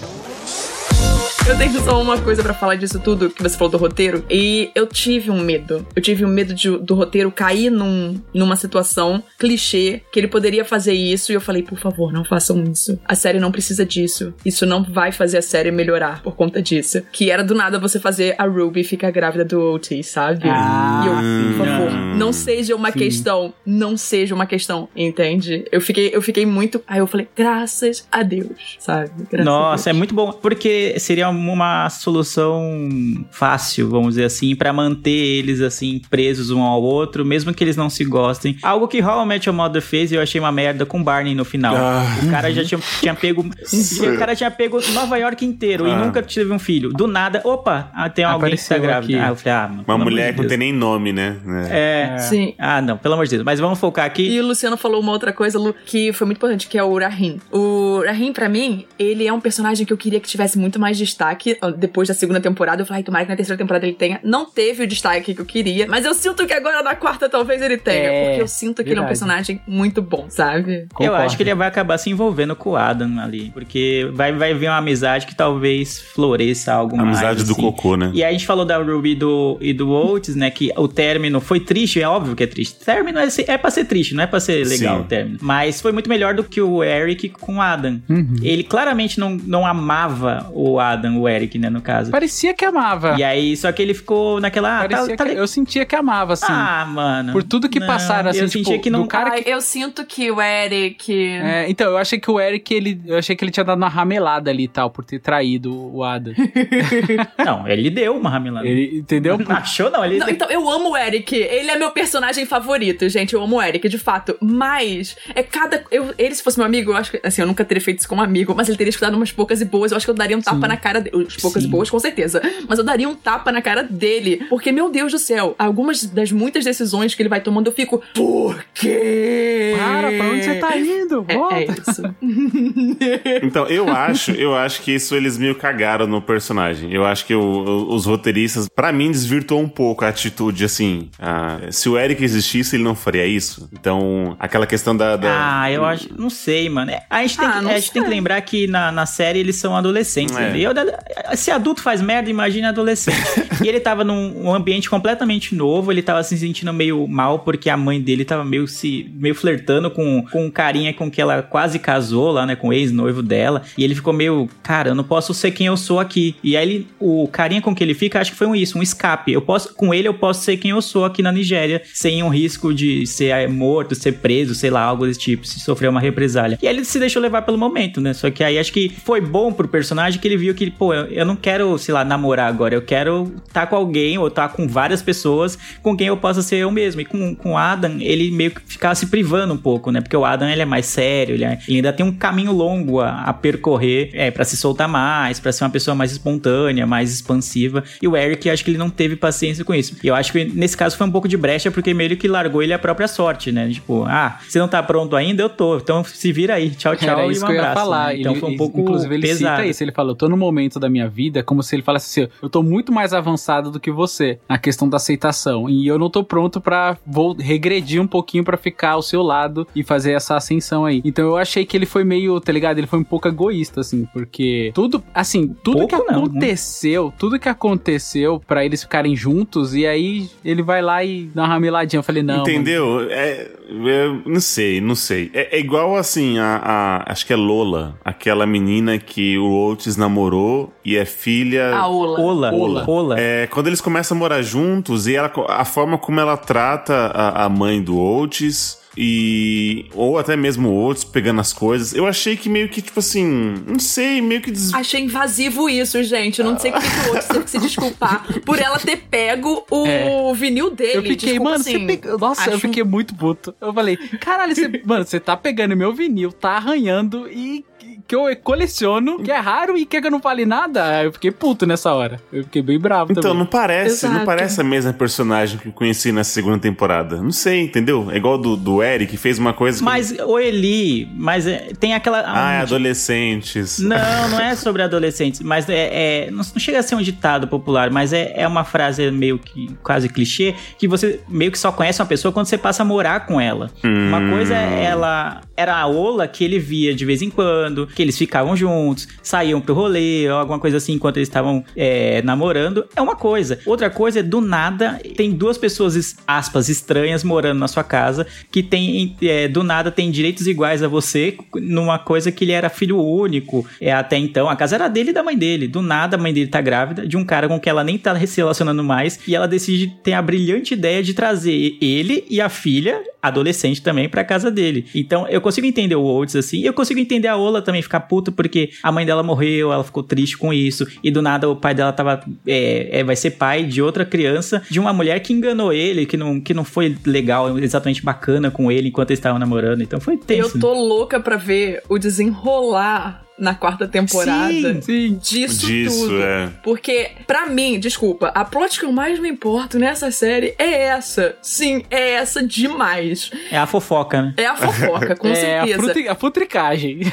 Eu tenho só uma coisa pra falar disso tudo que você falou do roteiro. E eu tive um medo. Eu tive um medo de- do roteiro cair num, numa situação clichê que ele poderia fazer isso. E eu falei, por favor, não façam isso. A série não precisa disso. Isso não vai fazer a série melhorar por conta disso. Que era do nada você fazer a Ruby ficar grávida do Otis, sabe? Ah, e eu, por favor, não seja uma Sim. questão. Não seja uma questão, entende? Eu fiquei, eu fiquei muito. Aí eu falei, graças a Deus, sabe? Graças Nossa, é muito bom, porque seria uma solução fácil, vamos dizer assim, pra manter eles assim presos um ao outro, mesmo que eles não se gostem. Algo que How I Met Your Mother fez e eu achei uma merda com Barney no final. Ah. O cara já tinha, tinha pego, o cara tinha pego Nova York inteiro e Ah. nunca teve um filho. Do nada, opa, ah, tem alguém que tá Apareceu grávida. Ah, eu falei, ah, Uma mulher de que não Deus. tem nem nome, né? É. Sim. Ah, não, pelo amor de Deus. Mas vamos focar aqui. E o Luciano falou uma outra coisa, Lu, que foi muito importante, que é o Rahim. O Rahim, pra mim, ele é um personagem que eu queria que tivesse muito mais destaque. Depois da segunda temporada, eu falei, ai, tomara que na terceira temporada ele tenha. Não teve o destaque que eu queria, mas eu sinto que agora na quarta talvez ele tenha. É, porque eu sinto que ele é um personagem muito bom, sabe? Eu Concordo. acho que ele vai acabar se envolvendo com o Adam ali. Porque vai, vai vir uma amizade que talvez floresça algo mais. Amizade do assim. cocô, né? E aí a gente falou da Ruby e do, e do Oates, né? Que o término foi triste, é óbvio que é triste. Término é, é pra ser triste, não é pra ser legal Sim. o término. Mas foi muito melhor do que o Eric com o Adam. Uhum. Ele claramente não, não amava o Adam, o Eric, né? No caso. Parecia que amava. E aí, só que ele ficou naquela. Ah, tá, tá eu sentia que amava, assim. ah, mano. Por tudo que Não, passaram, assim, eu tipo, sentia que não. cara Ai, que- eu sinto que o Eric. É, então, eu achei que o Eric, ele. Eu achei que ele tinha dado uma ramelada ali e tal, por ter traído o Adam. Não, ele deu uma ramelada. Ele, entendeu? Não achou, não. Ele Não, então, eu amo o Eric. Ele é meu personagem favorito, gente. Eu amo o Eric, de fato. Mas, é cada. Eu, ele, se fosse meu amigo, eu acho que. Assim, eu nunca teria feito isso com um amigo, mas ele teria escutado umas poucas e boas. Eu acho que eu daria um tapa na cara As poucas Sim. e boas, com certeza. Mas eu daria um tapa na cara dele. Porque, meu Deus do céu, algumas das muitas decisões que ele vai tomando, eu fico. Por quê? Para, pra onde você tá indo? É, Volta. é isso. Então, eu acho, eu acho que isso eles meio cagaram no personagem. Eu acho que o- o- os roteiristas, pra mim, desvirtuou um pouco a atitude, assim. ah, se o Eric existisse, ele não faria isso. Então, aquela questão da. da- Ah, eu acho. Não sei, mano. É, A gente tem, Ah, que, a gente tem que lembrar que na, na série eles são adolescentes. É. né? E eu- se adulto faz merda, imagina adolescente. e ele tava num um ambiente completamente novo, ele tava se sentindo meio mal porque a mãe dele tava meio se meio flertando com, com um carinha com que ela quase casou lá, né? Com o ex-noivo dela. E ele ficou meio, cara, eu não posso ser quem eu sou aqui. E aí ele, o carinha com que ele fica, acho que foi um isso, um escape. Eu posso, com ele eu posso ser quem eu sou aqui na Nigéria, sem um risco de ser eh, morto, ser preso, sei lá, algo desse tipo, se sofrer uma represália. E aí ele se deixou levar pelo momento, né? Só que aí acho que foi bom pro personagem que ele viu que, pô, eu, eu não quero, sei lá, namorar agora, eu quero estar com alguém ou estar com várias pessoas com quem eu possa ser eu mesmo. E com, com o Adam, ele meio que ficava se privando um pouco, né? Porque o Adam, ele é mais sério, ele, é- ele ainda tem um caminho longo a, a percorrer, é, para se soltar mais, pra ser uma pessoa mais espontânea, mais expansiva. E o Eric, acho que ele não teve paciência com isso. E eu acho que nesse caso foi um pouco de brecha, porque meio que largou ele a própria sorte, né? Tipo, ah, você não tá pronto ainda, eu tô. Então se vira aí. Tchau, tchau. Era e isso um abraço, falar. né? Então Ele- foi um pouco Inclusive, ele pesado. cita isso. Ele falou: tô no momento da minha vida como se ele falasse assim: eu tô muito mais avançado do que você na questão da aceitação. E eu não tô pronto pra vou regredir um pouquinho pra ficar ao seu lado e fazer essa ascensão aí. Então eu achei que ele foi meio, tá ligado? Ele foi um pouco egoísta, assim, porque tudo, assim, tudo Pouco que não, né? aconteceu, tudo que aconteceu pra eles ficarem juntos, e aí ele vai lá e dá uma rameladinha. Eu falei, não. Entendeu? É, é, não sei, não sei. É, é igual assim, a, a- Acho que é Lola, aquela menina que o Oates namorou e é filha. A Ola. Ola. Ola. Ola. É, quando eles começam a morar juntos e ela, a forma como ela trata a, a mãe do Oates e ou até mesmo o Oates pegando as coisas, eu achei que meio que tipo assim, não sei, meio que des... Achei invasivo isso, gente. Eu não sei porque que o outro teve que se desculpar por ela ter pego o É. vinil dele. Eu fiquei, Desculpa, mano, assim, você pegou. Nossa, eu acho- fiquei muito puto. Eu falei, caralho, você, mano, você tá pegando meu vinil, tá arranhando e que eu coleciono, que é raro e quer que eu não fale nada? Eu fiquei puto nessa hora. Eu fiquei bem bravo Então, também. não parece, não Exato. parece a mesma personagem que eu conheci na segunda temporada. Não sei, entendeu? É igual do, do Eric, que fez uma coisa que... Mas o Eli, mas é- tem aquela. Ah, é um- adolescentes. Não, não é sobre adolescentes, mas é, é- não, não chega a ser um ditado popular, mas é, é uma frase meio que quase clichê que você meio que só conhece uma pessoa quando você passa a morar com ela. Uma coisa é ela era a Ola que ele via de vez em quando, que eles ficavam juntos, saíam pro rolê, ou alguma coisa assim, enquanto eles estavam é, namorando, é uma coisa. Outra coisa é, do nada, tem duas pessoas, es- aspas, estranhas morando na sua casa, que tem, é, do nada, tem direitos iguais a você, numa coisa que ele era filho único, é, até então, a casa era dele e da mãe dele. Do nada, a mãe dele tá grávida de um cara com quem ela nem tá se relacionando mais, e ela decide ter a brilhante ideia de trazer ele e a filha, adolescente também, pra casa dele. Então, eu consigo entender o Oates assim, eu consigo entender a Ola também ficar puta porque a mãe dela morreu, ela ficou triste com isso, e do nada o pai dela tava. É, é, vai ser pai de outra criança, de uma mulher que enganou ele, que não, que não foi legal, exatamente bacana com ele enquanto eles estavam namorando. Então foi tenso. Eu tô louca pra ver o desenrolar na quarta temporada Sim, sim. disso, Disso, tudo. é. Porque, pra mim, desculpa, a plot que eu mais me importo nessa série é essa. Sim, é essa demais. É a fofoca, né? É a fofoca, com é a, certeza. frutri- a futricagem.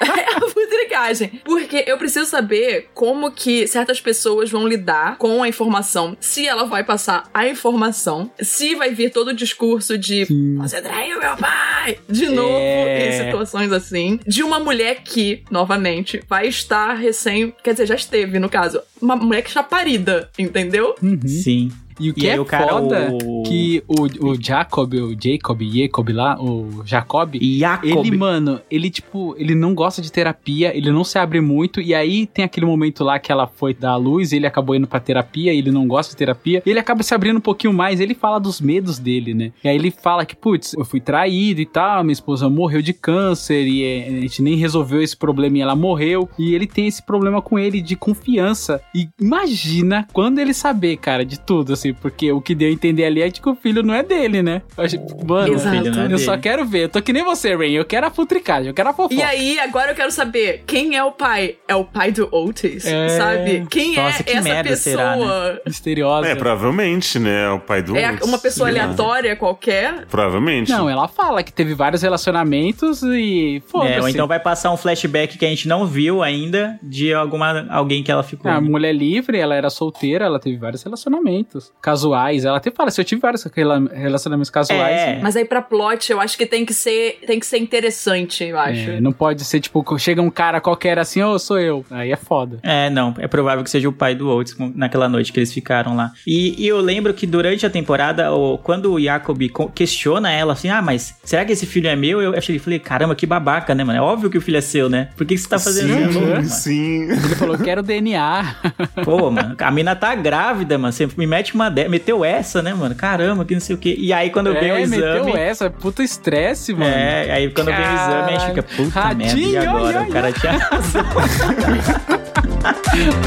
É a futricagem. Porque eu preciso saber como que certas pessoas vão lidar com a informação. Se ela vai passar a informação. Se vai vir todo o discurso de você traiu meu pai! De novo, É. em situações assim. De uma mulher que, novamente, vai estar recém. Quer dizer, já esteve, no caso. Uma mulher que está parida, entendeu? Sim. E o que E é o cara, foda o- que o, o Jacob, o Jacob, Jacob lá, o Jacob, Jacob. ele, mano, ele, tipo, ele não gosta de terapia, ele não se abre muito, e aí tem aquele momento lá que ela foi dar a luz, ele acabou indo pra terapia, ele não gosta de terapia, e ele acaba se abrindo um pouquinho mais, ele fala dos medos dele, né? E aí ele fala que, putz, eu fui traído e tal, minha esposa morreu de câncer, e eh, a gente nem resolveu esse problema e ela morreu, e ele tem esse problema com ele de confiança. E imagina quando ele saber, cara, de tudo, assim, porque o que deu a entender ali é que o filho não é dele, né? Eu acho- Mano, Exato. filho não é eu só dele. quero ver. Eu tô que nem você, Rain. Eu quero a futricagem, eu quero a fofoca. E aí, agora eu quero saber quem é o pai? É o pai do Otis? É. Sabe? Quem Nossa, é que essa merda pessoa? será, né? Misteriosa. É, provavelmente, né? O pai do. É uma pessoa sei lá. aleatória qualquer? Provavelmente. Não, ela fala que teve vários relacionamentos e foda-se. É, ou então vai passar um flashback que a gente não viu ainda de alguma alguém que ela ficou. A mulher livre, ela era solteira, ela teve vários relacionamentos casuais. Ela até fala, se eu tive vários rela- relacionamentos casuais. É. Mas aí pra plot, eu acho que tem que ser, tem que ser interessante, eu acho. é, não pode ser tipo, chega um cara qualquer assim, ô, sou eu. Aí é foda. É, não, é provável que seja o pai do Oates naquela noite que eles ficaram lá. E, e eu lembro que durante a temporada, o- quando o Jacob co- questiona ela assim, ah, mas será que esse filho é meu? Eu achei, falei, caramba, que babaca, né, mano? É óbvio que o filho é seu, né? Por que, que você tá fazendo sim, isso? Mano? sim. Ele falou, quero DNA. Pô, mano, a mina tá grávida, mano. Você me mete uma meteu essa, né, mano? Caramba, que não sei o quê. E aí quando eu vejo o é, exame. meteu essa, puta estresse, mano. É, aí quando vem o exame, a gente fica, puta merda, e agora? ai, o cara tinha razão.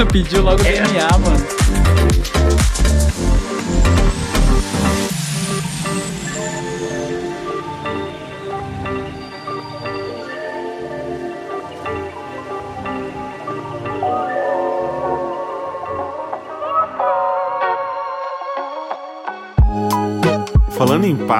Pediu logo DNA, mano.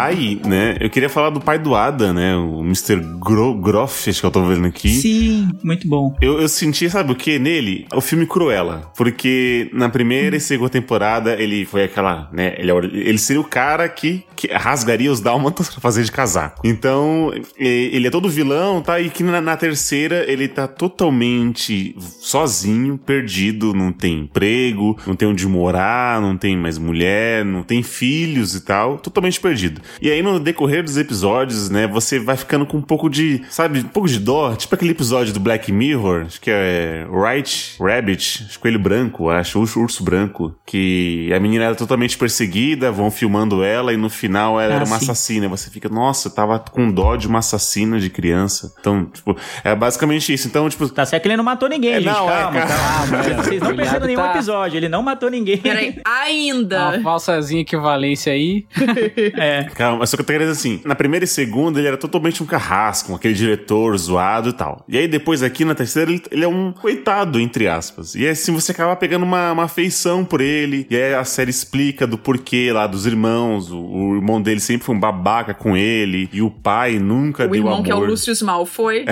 Pai, né? Eu queria falar do pai do Adam, né? O Mr. Gro Groff, acho que eu tô vendo aqui. Sim, muito bom. Eu, eu senti, sabe o que nele? O filme Cruella. Porque na primeira e segunda temporada ele foi aquela, né? Ele, é ele seria o cara que, que rasgaria os dálmatas pra fazer de casaco. Então, ele é todo vilão, tá? E que na, na terceira ele tá totalmente sozinho, perdido, não tem emprego, não tem onde morar, não tem mais mulher, não tem filhos e tal. Totalmente perdido. E aí no decorrer dos episódios, né? Você vai ficando com um pouco de, sabe, um pouco de dó. Tipo aquele episódio do Black Mirror, acho que é White Rabbit, acho que coelho branco, acho, urso, urso branco, que a menina era totalmente perseguida, vão filmando ela e no final ela Ah, era uma sim. assassina. Você fica, nossa, tava com dó de uma assassina de criança. Então, tipo, é basicamente isso. Então, tipo, Tá certo que ele não matou ninguém, É, gente. não, é, calma, cara. calma. Vocês não O perceberam nenhum tá- episódio. Ele não matou ninguém. Peraí, ainda. Uma falsazinha equivalência aí. É. Calma, só que eu tô querendo dizer assim, na primeira e segunda ele era totalmente um carrasco, aquele diretor zoado e tal. E aí depois aqui na terceira ele, ele é um coitado, entre aspas. E aí assim você acaba pegando uma, uma afeição por ele, e aí a série explica do porquê lá dos irmãos, o, o irmão dele sempre foi um babaca com ele, e o pai nunca O deu irmão amor. que é o Lucius Malfoy.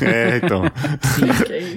É, então.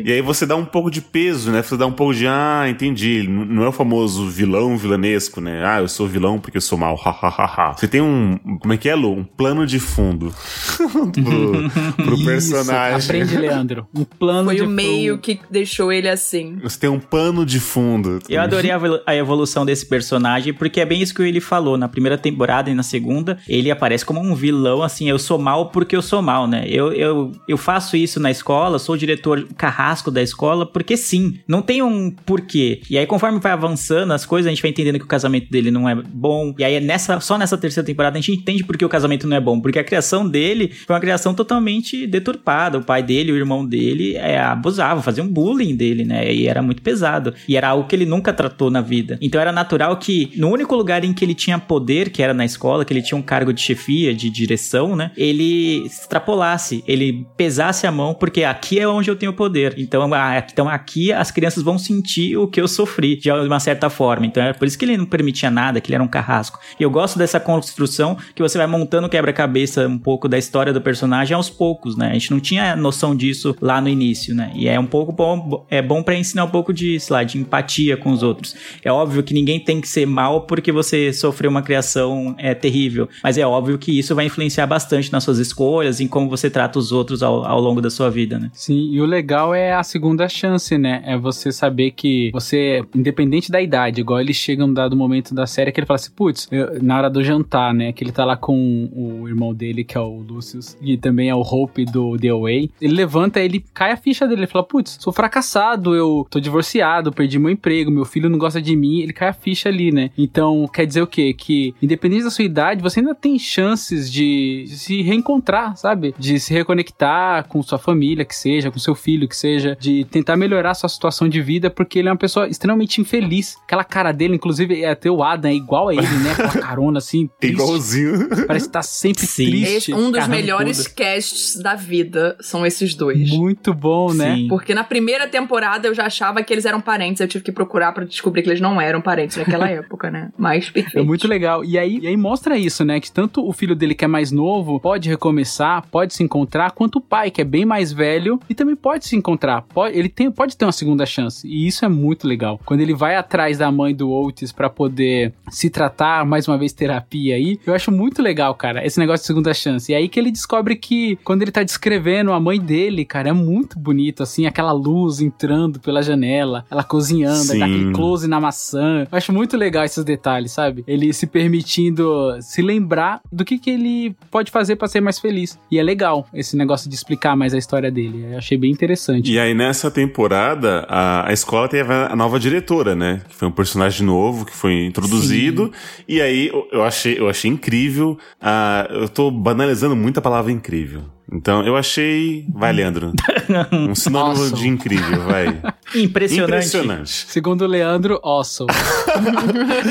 E aí você dá um pouco de peso, né? Você dá um pouco de, ah, entendi. Não é o famoso vilão vilanesco, né? Ah, eu sou vilão porque eu sou mal, hahaha. Você tem um, como é que é, Lu? Um plano de fundo pro, pro Isso, personagem. aprende, Leandro. Um plano Foi de o meio que deixou ele assim. Você tem um pano de fundo. Eu adorei a evolu- a evolução desse personagem, porque é bem isso que ele falou. Na primeira temporada e na segunda, ele aparece como um vilão, assim, eu sou mal porque eu sou mal, né? Eu, eu, eu faço isso na escola, sou o diretor carrasco da escola, porque sim. Não tem um porquê. E aí, conforme vai avançando as coisas, a gente vai entendendo que o casamento dele não é bom. E aí, é nessa, só nessa terceira temporada, a gente entende por que o casamento não é bom. Porque a criação dele foi uma criação totalmente deturpada. O pai dele, o irmão dele, é, abusavam, faziam bullying dele, né? E era muito pesado. E era algo que ele nunca tratou na vida. Então era natural que, no único lugar em que ele tinha poder, que era na escola, que ele tinha um cargo de chefia, de direção, né? Ele extrapolasse, ele pesasse a mão, porque aqui é onde eu tenho poder. Então, então aqui as crianças vão sentir o que eu sofri, de uma certa forma. Então é por isso que ele não permitia nada, que ele era um carrasco. E eu gosto dessa construção que você vai montando quebra-cabeça um pouco da história do personagem aos poucos, né? A gente não tinha noção disso lá no início, né? E é um pouco bom, é bom para ensinar um pouco de, sei lá, de empatia com os outros. É óbvio que ninguém tem que ser mal porque você sofreu uma criação é, terrível, mas é óbvio que isso vai influenciar bastante nas suas escolhas, em como você trata os outros ao, ao longo da sua vida, né? Sim, e o legal é a segunda chance, né? É você saber que você, independente da idade, igual ele chega num dado momento da série que ele fala assim, putz, na hora do jantar, né? Que ele tá lá com o irmão dele, que é o Lucius, e também é o Hope do The Away. Ele levanta, ele cai a ficha dele, ele fala, putz, sou fracassado, eu tô divorciado, perdi meu emprego, meu filho não gosta de mim, ele cai a ficha ali, né? Então, quer dizer o quê? Que, independente da sua idade, você ainda tem chances de se reencontrar, sabe? De se reconectar com sua família, que seja, com seu filho, que seja, de tentar melhorar sua situação de vida, porque ele é uma pessoa extremamente infeliz. Aquela cara dele, inclusive, é até o Adam, é igual a ele, né? Aquela carona assim, triste. Igualzinho. Parece que tá sempre Sim. triste. Esse- um dos melhores casts da vida são esses dois. Muito bom, né? Sim. Porque na primeira temporada eu já achava que eles eram parentes. Eu tive que procurar pra descobrir que eles não eram parentes naquela época, né? Mas perfeito. É muito legal. E aí, e aí mostra isso, né? Que tanto o filho dele que é mais novo pode recomeçar, pode se encontrar, quanto o pai que é bem mais velho e também pode se encontrar. Pode, ele tem, pode ter uma segunda chance. E isso é muito legal. Quando ele vai atrás da mãe do Otis pra poder se tratar, mais uma vez terapia aí, eu acho muito legal, cara, esse negócio de segunda chance. E aí que ele descobre que quando ele tá descrevendo a mãe dele, cara, é muito bonito, assim, aquela luz entrando pela janela, ela cozinhando, dá Sim. aquele close na maçã. Eu acho muito legal esses detalhes, sabe? Ele se permitindo se lembrar do que, que ele pode fazer pra ser mais feliz. E é legal esse negócio de explicar mais a história dele. Eu achei bem interessante. E aí, nessa temporada, a, a escola teve a nova diretora, né? Que foi um personagem novo que foi introduzido. E aí, eu- eu achei, eu achei incrível. ah, eu tô banalizando muito a palavra incrível. Então, eu achei. Vai, Leandro. Um sinônimo Awesome. de incrível, vai. Impressionante. Impressionante. Segundo o Leandro, awesome.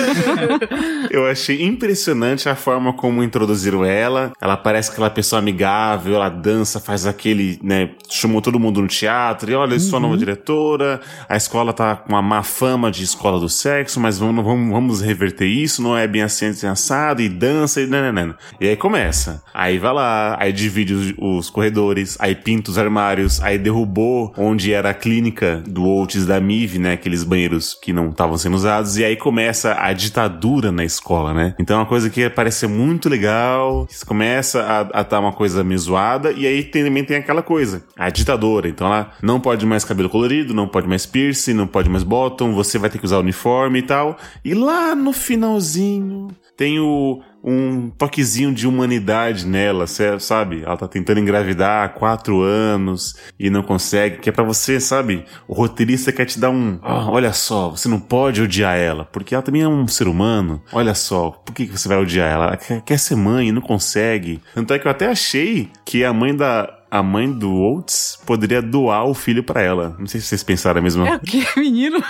Eu achei impressionante a forma como introduziram ela. Ela parece aquela pessoa amigável, ela dança, faz aquele, né? Chamou todo mundo no teatro. E olha, eu sou a nova diretora. A escola tá com uma má fama de escola do sexo, mas vamos, vamos, vamos reverter isso. Não é bem assim, assim, assado. E dança e nananana. E aí começa. Aí vai lá, aí divide os, os corredores, aí pinta os armários, aí derrubou onde era a clínica do Oates da Mive, né? Aqueles banheiros que não estavam sendo usados. E aí começa a ditadura na escola, né? Então é uma coisa que parece ser muito legal. Começa a estar uma coisa meio zoada. E aí também tem aquela coisa, a ditadora. Então ela não pode mais cabelo colorido, não pode mais piercing, não pode mais bottom. Você vai ter que usar uniforme e tal. E lá no finalzinho tem o um toquezinho de humanidade nela, sabe? Ela tá tentando engravidar há quatro anos e não consegue, que é pra você, sabe? O roteirista quer te dar um, "Ah, olha só, você não pode odiar ela, porque ela também é um ser humano. Olha só, por que você vai odiar ela? Ela quer, quer ser mãe e não consegue. Tanto é que eu até achei que a mãe da a mãe do Oates poderia doar o filho pra ela. Não sei se vocês pensaram a mesma É o que, menino?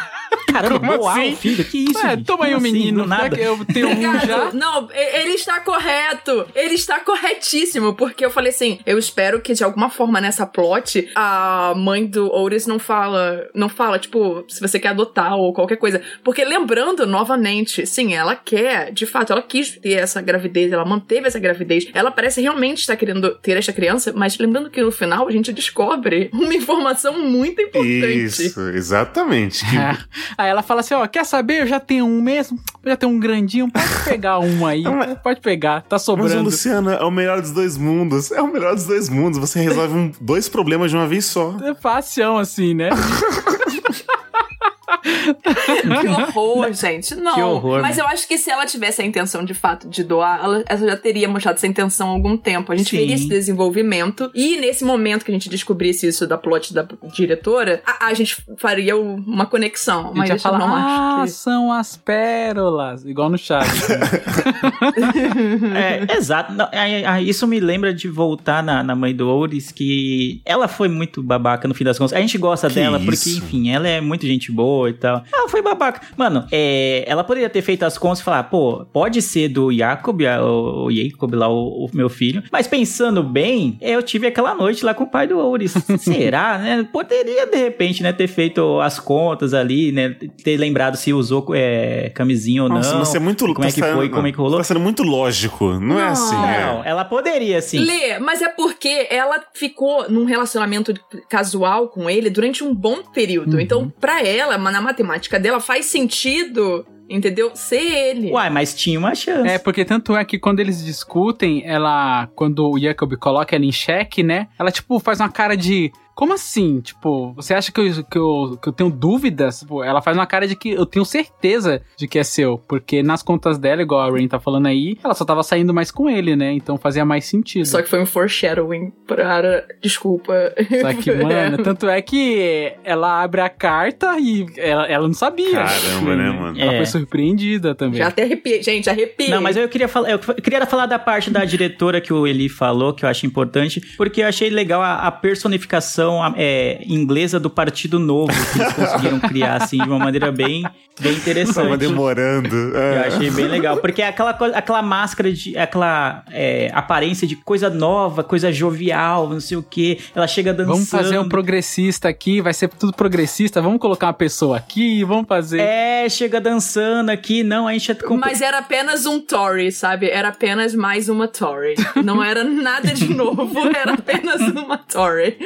Caramba, Como assim? filho, que isso? Ué, toma aí Como um assim? menino, nada. eu tenho um já. Não, ele está correto. Ele está corretíssimo. Porque eu falei assim: eu espero que de alguma forma nessa plot a mãe do Otis não fala. Não fala, tipo, se você quer adotar ou qualquer coisa. Porque lembrando novamente, sim, ela quer, de fato, ela quis ter essa gravidez, ela manteve essa gravidez. Ela parece realmente estar querendo ter esta criança, mas lembrando que no final a gente descobre uma informação muito importante. Isso, exatamente. Que-. Aí ela fala assim, ó, quer saber? Eu já tenho um mesmo, eu já tenho um grandinho, pode pegar um aí, mas- pode pegar, tá Mas o sobrando. Luciano é o melhor dos dois mundos. É o melhor dos dois mundos. Você resolve um- dois problemas de uma vez só. É fácil assim, né? Que horror, gente. Não. Que horror, mas né? eu acho que se ela tivesse a intenção de fato de doar, ela, ela já teria mostrado essa intenção há algum tempo. A gente Sim. veria esse desenvolvimento. E nesse momento que a gente descobrisse isso da plot da diretora, a, a gente faria o- uma conexão. A Mas gente ia falar, ah, acho que. são as pérolas, igual no chat. É, exato. Não, é, é, isso me lembra de voltar na, na mãe do Ouris, que ela foi muito babaca no fim das contas. A gente gosta Que dela porque, isso? enfim, ela é muito gente boa e tal. Ela foi babaca. Mano, é, ela poderia ter feito as contas e falar, pô, pode ser do Jacob, o, o Jacob lá, o, o meu filho. Mas pensando bem, eu tive aquela noite lá com o pai do Ouris. Será, né? Poderia, de repente, né, ter feito as contas ali, né? Ter lembrado se usou é, camisinha ou Nossa, não. você é muito Como é que tá foi, sendo- como é que rolou. Tá sendo muito lógico. Não, é Não. assim. Não, É. ela poderia, sim. Lê, mas é porque ela ficou num relacionamento casual com ele durante um bom período. Uhum. Então, pra ela, na matemática dela, faz sentido, entendeu? Ser ele. Uai, mas tinha uma chance. É, porque tanto é que quando eles discutem, ela. Quando o Jacob coloca ela em xeque, né? Ela, tipo, faz uma cara de. Como assim? Tipo, você acha que eu, que eu, que eu tenho dúvidas? Tipo, ela faz uma cara de que eu tenho certeza de que é seu. Porque nas contas dela, igual a Rain tá falando aí, ela só tava saindo mais com ele, né? Então fazia mais sentido. Só que foi um foreshadowing para. Desculpa. Só que, mano, tanto é que ela abre a carta e ela, ela não sabia. Caramba, né, mano? Ela É. foi surpreendida também. Já até arrepiei. Gente, arrepiei. Não, mas eu queria falar, eu queria falar da parte da diretora que o Eli falou, que eu acho importante, porque eu achei legal a, a personificação a- é, inglesa do Partido Novo que eles conseguiram criar assim de uma maneira bem, bem Tava interessante. demorando. Eu É. achei bem legal, porque é aquela, coisa- aquela máscara de. aquela é, aparência de coisa nova, coisa jovial, não sei o que. Ela chega dançando. Vamos fazer um progressista aqui, vai ser tudo progressista. Vamos colocar uma pessoa aqui, vamos fazer. É, chega dançando aqui. Não, a gente é. comp- Mas era apenas um Tory, sabe? Era apenas mais uma Tory. Não era nada de novo, era apenas uma Tory.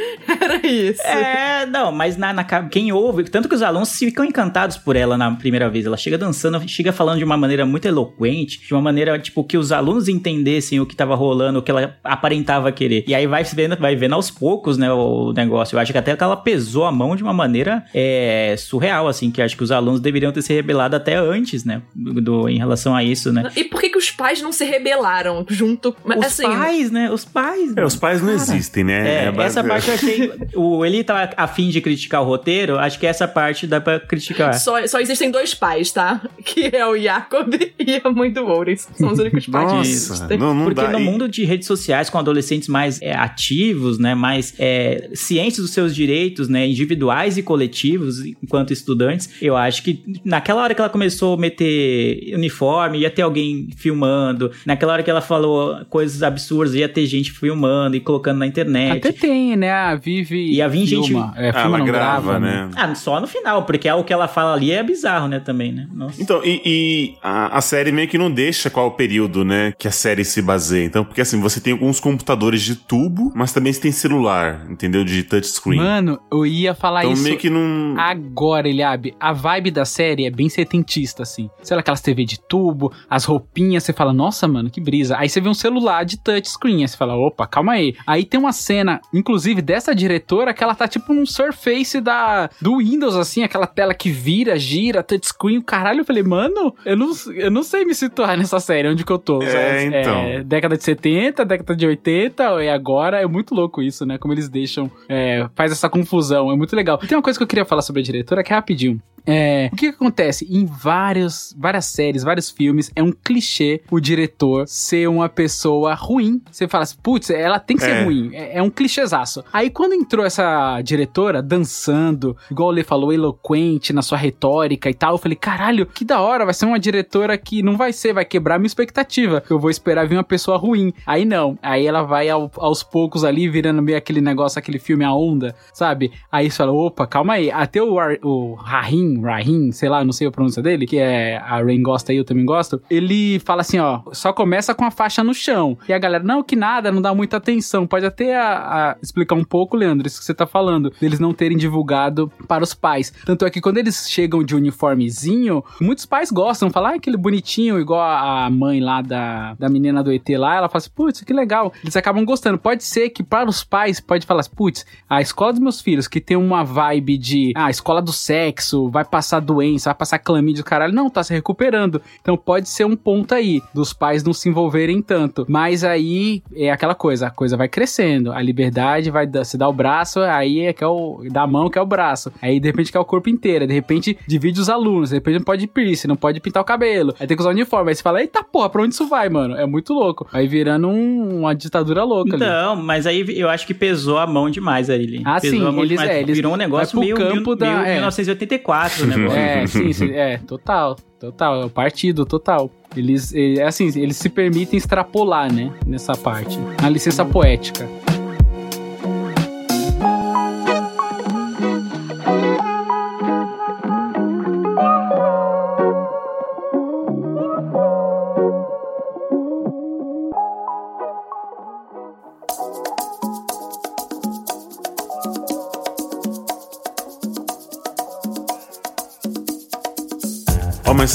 Era isso. É, não, mas na, na quem ouve, tanto que os alunos ficam encantados por ela na primeira vez. Ela chega dançando, chega falando de uma maneira muito eloquente, de uma maneira, tipo, que os alunos entendessem o que tava rolando, o que ela aparentava querer. E aí vai vendo, vai vendo aos poucos, né, o negócio. Eu acho que até que ela pesou a mão de uma maneira é, surreal, assim, que acho que os alunos deveriam ter se rebelado até antes, né, do, em relação a isso, né. E por que, que os pais não se rebelaram junto? Os assim, pais, né, os pais. É, os pais não existem, né? É, base- essa parte eu achei. O Eli tava afim de criticar o roteiro, acho que essa parte dá pra criticar. Só, só existem dois pais, tá? Que é o Jacob e a mãe do Oris. São os únicos pais que Nossa, existem. não, não Porque dá. no mundo de redes sociais, com adolescentes mais é, ativos, né, mais é, cientes dos seus direitos, né, individuais e coletivos, enquanto estudantes, eu acho que naquela hora que ela começou a meter uniforme, ia ter alguém filmando, naquela hora que ela falou coisas absurdas, ia ter gente filmando e colocando na internet. Até tem, né? A Vivi. E a Vin, gente- filma. É, Ah, filma ela não grava, grava, né? Ah, só no final, porque é o que ela fala ali é bizarro, né, também, né? Nossa. Então, e, e a, a série meio que não deixa qual o período, né, que a série se baseia. Então, porque assim, você tem alguns computadores de tubo, mas também você tem celular, entendeu? De touchscreen. Mano, eu ia falar então, isso meio que não... agora, Eliabe. A vibe da série é bem setentista, assim. Sei lá, aquelas TV de tubo, as roupinhas, você fala, nossa, mano, que brisa. Aí você vê um celular de touchscreen, aí você fala, opa, calma aí. Aí tem uma cena, inclusive, dessa diretora, que ela tá tipo num surface da, do Windows, assim, aquela tela que vira, gira, touchscreen, o caralho. Eu falei, mano, eu não, eu não sei me situar nessa série, onde que eu tô. É, então. década de 70, década de 80, e agora é muito louco isso, né? Como eles deixam, é, faz essa confusão, é muito legal. E tem uma coisa que eu queria falar sobre a diretora, que é rapidinho. É, o que, que acontece? Em vários, várias séries, vários filmes, é um clichê o diretor ser uma pessoa ruim. Você fala assim, putz, ela tem que ser É. ruim. É, é um clichêzaço. Aí quando entrou essa diretora dançando, igual o Lê falou, eloquente na sua retórica e tal, eu falei, caralho, que da hora, vai ser uma diretora que não vai ser, vai quebrar minha expectativa. Eu vou esperar vir uma pessoa ruim. Aí não. Aí ela vai ao- aos poucos ali, virando meio aquele negócio, aquele filme A Onda, sabe? Aí você fala, opa, calma aí. Até o, Ar- o Rahim, Rahim, sei lá, não sei a pronúncia dele, que é a Rain gosta e eu também gosto. Ele fala assim, ó, só começa com a faixa no chão. E a galera, não, que nada, não dá muita atenção. Pode até a- a explicar um pouco, Leandro, isso que você tá falando, deles não terem divulgado para os pais. Tanto é que quando eles chegam de uniformezinho, muitos pais gostam, falam, ah, aquele bonitinho, igual a mãe lá da, da menina do ET lá, ela fala assim, putz, que legal. Eles acabam gostando. Pode ser que para os pais, pode falar assim, putz, a escola dos meus filhos, que tem uma vibe de, ah, escola do sexo, vai passar doença, vai passar clamídia, caralho, não, tá se recuperando. Então pode ser um ponto aí, dos pais não se envolverem tanto. Mas aí é aquela coisa, a coisa vai crescendo, a liberdade vai se dar o braço, aí é que é o, da mão que é o braço. Aí de repente que é o corpo inteiro, de repente divide os alunos, de repente não pode piercing, não pode pintar o cabelo, aí tem que usar uniforme, aí você fala, eita porra, pra onde isso vai, mano? É muito louco. Aí virando um- uma ditadura louca ali. Não, mas aí eu acho que pesou a mão demais aí, Lin. Ah, pesou sim, a mão eles- demais. é, eles Virou um negócio meio, campo mil, da- meio é. 1984, né? É, sim, sim, é, total, total, é o partido, total. Eles, é assim, eles se permitem extrapolar, né, nessa parte. Na licença poética.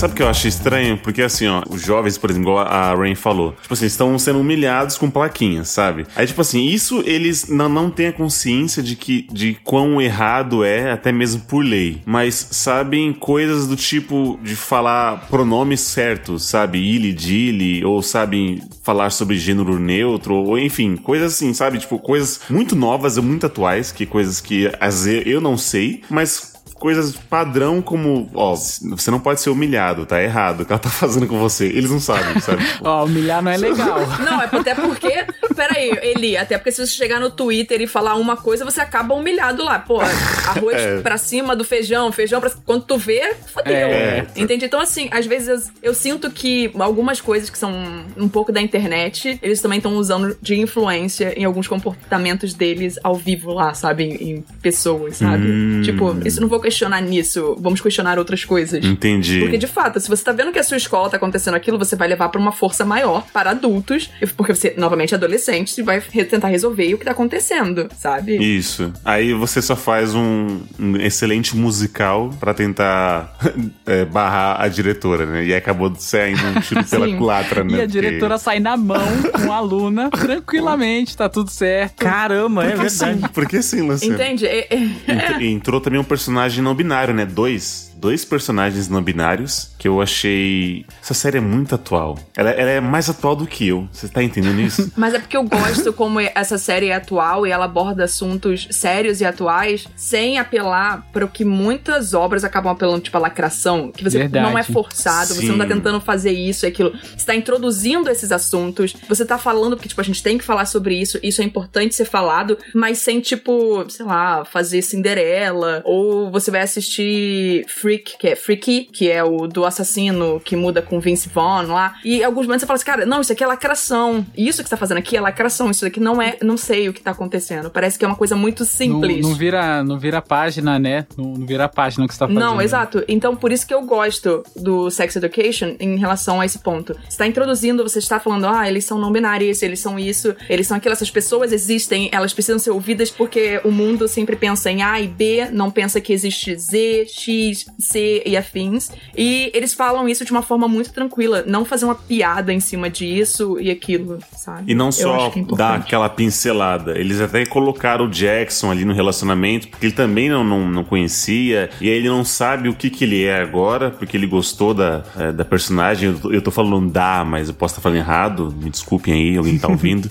Sabe o que eu acho estranho? Porque assim, ó, os jovens, por exemplo, igual a Rain falou, tipo assim, estão sendo humilhados com plaquinhas, sabe? Aí, tipo assim, isso eles não, não têm a consciência de que de quão errado é, até mesmo por lei. Mas sabem coisas do tipo de falar pronomes certos, sabe? Ili, dili, ou sabem falar sobre gênero neutro, ou enfim, coisas assim, sabe? Tipo, coisas muito novas e muito atuais, que coisas que às vezes eu não sei, mas coisas padrão como, ó, você não pode ser humilhado, tá errado o que ela tá fazendo com você. Eles não sabem, sabe? Ó, humilhar não é legal. Não, é até porque. Peraí, Eli, até porque se você chegar no Twitter e falar uma coisa, você acaba humilhado lá. Pô, arroz É. pra cima do feijão, feijão pra. Quando tu vê, fodeu. É. Entende? Então, assim, às vezes eu, eu sinto que algumas coisas que são um pouco da internet, eles também estão usando de influência em alguns comportamentos deles ao vivo lá, sabe? Em, em pessoas, sabe? Hum. Tipo, isso não vou questionar nisso, vamos questionar outras coisas. entendi. Porque, de fato, se você tá vendo que a sua escola tá acontecendo aquilo, você vai levar pra uma força maior para adultos, porque você, novamente, é adolescente, e vai re- tentar resolver o que tá acontecendo, sabe? Isso. Aí você só faz um, um excelente musical pra tentar é, barrar a diretora, né? E aí acabou saindo um tiro pela culatra, né? E a diretora sai na mão com a aluna tranquilamente, tá tudo certo. Caramba, é Porque, verdade. sim? Por que sim, Luciano? Entende? É- é- Ent- Entrou também um personagem não binário, né? Dois. Dois personagens não binários que eu achei. Essa série é muito atual. Ela, ela é mais atual do que eu. Você tá entendendo isso? Mas é porque eu gosto como essa série é atual e ela aborda assuntos sérios e atuais sem apelar para o que muitas obras acabam apelando, tipo a lacração, que você Verdade. não é forçado, você não tá Sim. tentando fazer isso e aquilo. Você tá introduzindo esses assuntos, você tá falando porque, tipo, a gente tem que falar sobre isso, isso é importante ser falado, mas sem, tipo, sei lá, fazer Cinderela, ou você vai assistir Freak, que é Freaky, que é o do assassino que muda com Vince Vaughn lá, e alguns momentos você fala assim, cara, não, isso aqui é lacração, isso que você tá fazendo aqui é lacração, isso aqui não é, não sei o que tá acontecendo, parece que é uma coisa muito Não, simples. não vira, não vira página, né? Não, não vira página que você tá fazendo. Não, exato. Então, por isso que eu gosto do Sex Education em relação a esse ponto. Você está introduzindo, você está falando, ah, eles são não binários, eles são isso, eles são aquilo, essas pessoas existem, elas precisam ser ouvidas porque o mundo sempre pensa em A e B, não pensa que existe Z, X, C e afins. E eles falam isso de uma forma muito tranquila, não fazer uma piada em cima disso e aquilo, sabe? E não Eu só é dar aquela pincelada. Eles até colocaram o Jackson ali no relacionamento, porque ele também não, não, não conhecia. E aí ele não sabe o que, que ele é agora, porque ele gostou da, eh, da personagem. Eu, tô- eu tô falando da, mas eu posso estar falando errado. Me desculpem aí, alguém tá ouvindo.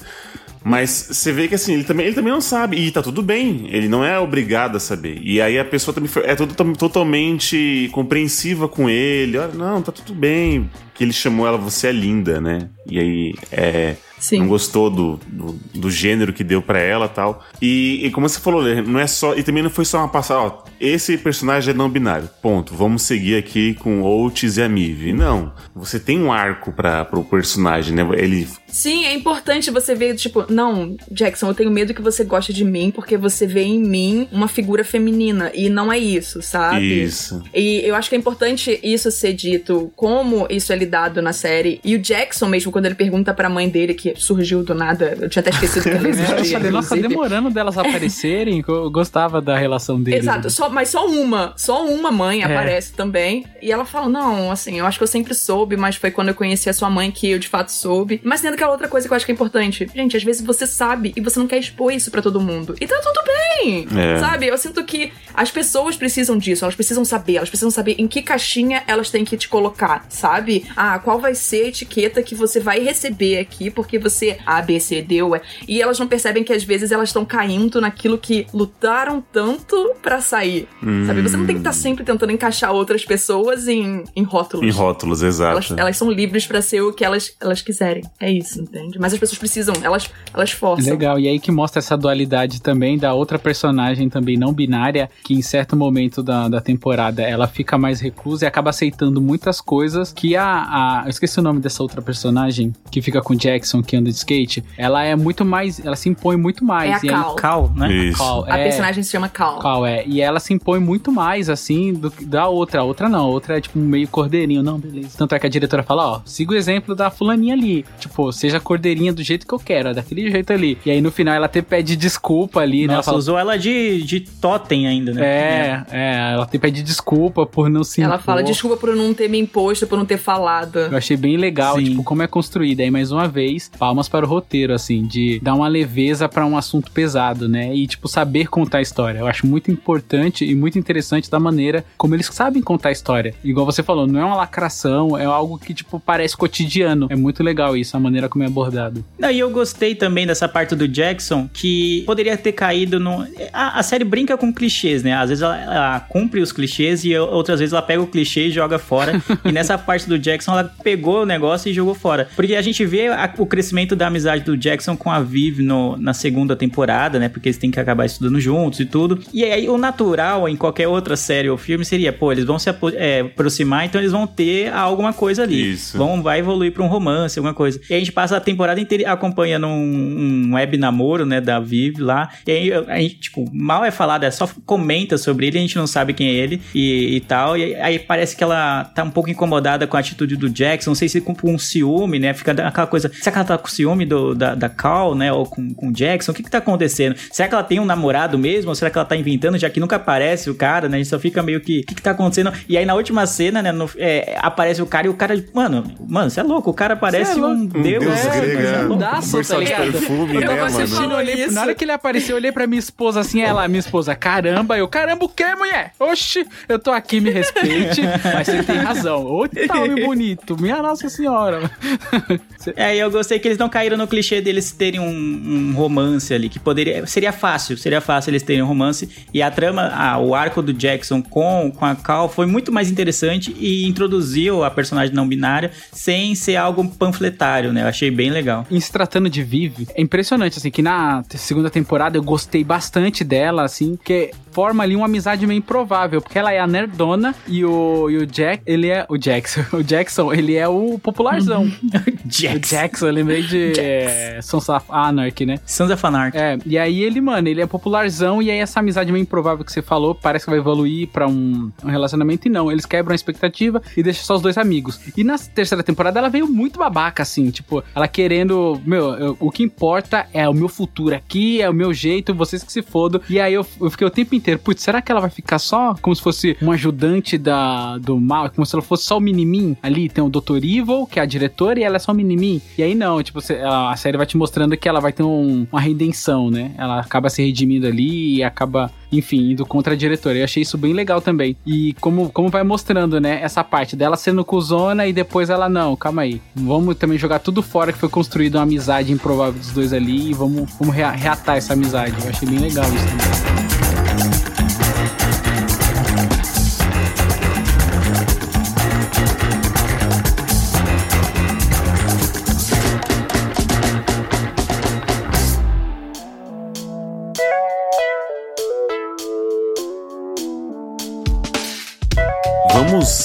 Mas você vê que assim, ele também, ele também não sabe. E tá tudo bem. Ele não é obrigado a saber. E aí a pessoa também é totalmente compreensiva com ele. Olha, não, tá tudo bem. Que ele chamou ela Você é linda, né? E aí, é. Sim. Não gostou do, do, do gênero que deu pra ela tal. E, e como você falou, Lê, não é só. E também não foi só uma passada, ó. Esse personagem é não binário. Ponto. Vamos seguir aqui com Otis e a Mive. Não. Você tem um arco para pro personagem, né? Ele. Sim, é importante você ver, tipo, não, Jackson, eu tenho medo que você goste de mim porque você vê em mim uma figura feminina. E não é isso, sabe? Isso. E eu acho que é importante isso ser dito, como isso é lidado na série. E o Jackson mesmo, quando ele pergunta pra mãe dele, que surgiu do nada, eu tinha até esquecido que ela existia. nossa, demorando delas aparecerem, que eu gostava da relação deles. Exato, só, mas só uma, só uma mãe É. aparece também. E ela fala: Não, assim, eu acho que eu sempre soube, mas foi quando eu conheci a sua mãe que eu de fato soube. Mas tem aquela outra coisa que eu acho que é importante. Gente, às vezes você sabe e você não quer expor isso pra todo mundo. E tá tudo bem, É. sabe? Eu sinto que as pessoas precisam disso, elas precisam saber, elas precisam saber em que caixinha elas têm que te colocar, sabe? Ah, qual vai ser a etiqueta que você vai receber aqui, porque você A, B, C, D, U, E. E elas não percebem que às vezes elas estão caindo naquilo que lutaram tanto pra sair. Sabe? Você não tem que estar sempre tentando encaixar outras pessoas em, em rótulos. Em rótulos, exato. Elas, elas são livres pra ser o que elas, elas quiserem. É isso, entende? Mas as pessoas precisam, elas, elas forçam. Legal, e aí que mostra essa dualidade também da outra personagem também não binária, que em certo momento da, da temporada ela fica mais reclusa e acaba aceitando muitas coisas que a, a. Eu esqueci o nome dessa outra personagem que fica com o Jackson, que anda de skate. Ela é muito mais. Ela se impõe muito mais. É a e aí- Cal. Cal, né? Isso. Cal, A é, personagem se chama Cal. Qual é? E ela se impõe muito mais, assim, do que da outra. A outra não. A outra é, tipo, meio cordeirinho. Não, beleza. Tanto é que a diretora fala, ó, siga o exemplo da fulaninha ali. Tipo, seja cordeirinha do jeito que eu quero, é daquele jeito ali. E aí, no final, ela até pede desculpa ali, né? Ela Nossa, fala, usou ela de, de totem ainda, né? é, é, ela até pede desculpa por não se Ela impor. fala, desculpa por não ter me imposto, por não ter falado. Eu achei bem legal, Sim. tipo, como é construída. Aí, mais uma vez, palmas para o roteiro, assim, de dar uma leveza pra um assunto pesado, né? E, tipo, saber contar a história. Eu acho muito importante e muito interessante da maneira como eles sabem contar a história. Igual você falou, não é uma lacração, é algo que, tipo, parece cotidiano. É muito legal isso, a maneira como é abordado. Não, e eu gostei também dessa parte do Jackson, que poderia ter caído no. A, a série brinca com clichês, né? Às vezes ela, ela cumpre os clichês e outras vezes ela pega o clichê e joga fora. e nessa parte do Jackson, ela pegou o negócio e jogou fora. Porque a gente vê a- o crescimento da amizade do Jackson com a Viv no- na segunda temporada, né? Porque eles têm que acabar estudando juntos e tudo. E aí o natural em qualquer outra série ou filme seria, pô, eles vão se é, aproximar, então eles vão ter alguma coisa ali. Isso. Vão, vai evoluir pra um romance, alguma coisa. E a gente passa a temporada inteira acompanhando um, um web namoro, né, da Viv lá. E aí a gente, tipo, mal é falado, é só comenta sobre ele, a gente não sabe quem é ele e, e tal. E aí parece que ela tá um pouco incomodada com a atitude do Jackson, não sei se com um ciúme, né? Fica aquela coisa, será que ela tá com ciúme do, da, da Cal, né, ou com, com o Jackson? O que que tá acontecendo? Será que ela tem um namorado mesmo? Ou será que ela tá inventando, já que nunca aparece o cara, né? A gente só fica meio que, o que que tá acontecendo? E aí na última cena, né, no- é, aparece o cara e o cara, mano, mano, você é louco, o cara parece é um deus. deus né? grego, Você é é. louco. Daço, tá ligado? perfume, Eu né, tava assistindo, mano? olhei, Isso. na hora que ele apareceu, eu olhei pra minha esposa assim, ela, minha esposa, caramba, eu, caramba, o que, mulher? Oxi, eu tô aqui, me respeite, mas você tem razão. Ô, tá homem bonito, minha nossa senhora. É, e eu gostei que eles não caíram no clichê deles terem um, um romance ali, que poderia. Seria fácil, seria fácil eles terem um romance. E a trama, ah, o arco do Jackson com, com a Cal foi muito mais interessante e introduziu a personagem não binária sem ser algo panfletário, né? Eu achei bem legal. Em se tratando de Viv, é impressionante, assim, que na segunda temporada eu gostei bastante dela, assim, que forma ali uma amizade meio improvável, porque ela é a nerdona e o, e o Jack, ele é o Jackson, o Jackson, ele é o popularzão. O Jackson. Jackson, eu lembrei de é, Sons of Anarchy, né? Sons of Anarchy. É, e aí ele, mano, ele é popularzão e aí essa amizade meio improvável que você falou parece que vai evoluir pra um, um relacionamento e não, eles quebram a expectativa e deixam só os dois amigos. E na terceira temporada ela veio muito babaca, assim, tipo, ela querendo, meu, eu- o que importa é o meu futuro aqui, é o meu jeito, vocês que se fodam. E aí eu, eu fiquei o tempo inteiro, putz, será que ela vai ficar só como se fosse um ajudante da, do mal, como se ela fosse só o minimin ali? Tem o Dr. Evil, que é a diretora, e ela é só o minimin. E aí não, tipo, a, série vai te mostrando que ela vai ter um- uma redenção, né? Ela acaba se redimindo ali e acaba, enfim, indo contra a diretora. Eu achei isso bem legal também. E como, como vai mostrando, né, essa parte dela sendo cuzona e depois ela, não, calma aí. Vamos também jogar tudo fora que foi construída uma amizade improvável dos dois ali e vamos, vamos rea- reatar essa amizade. Eu achei bem legal isso também.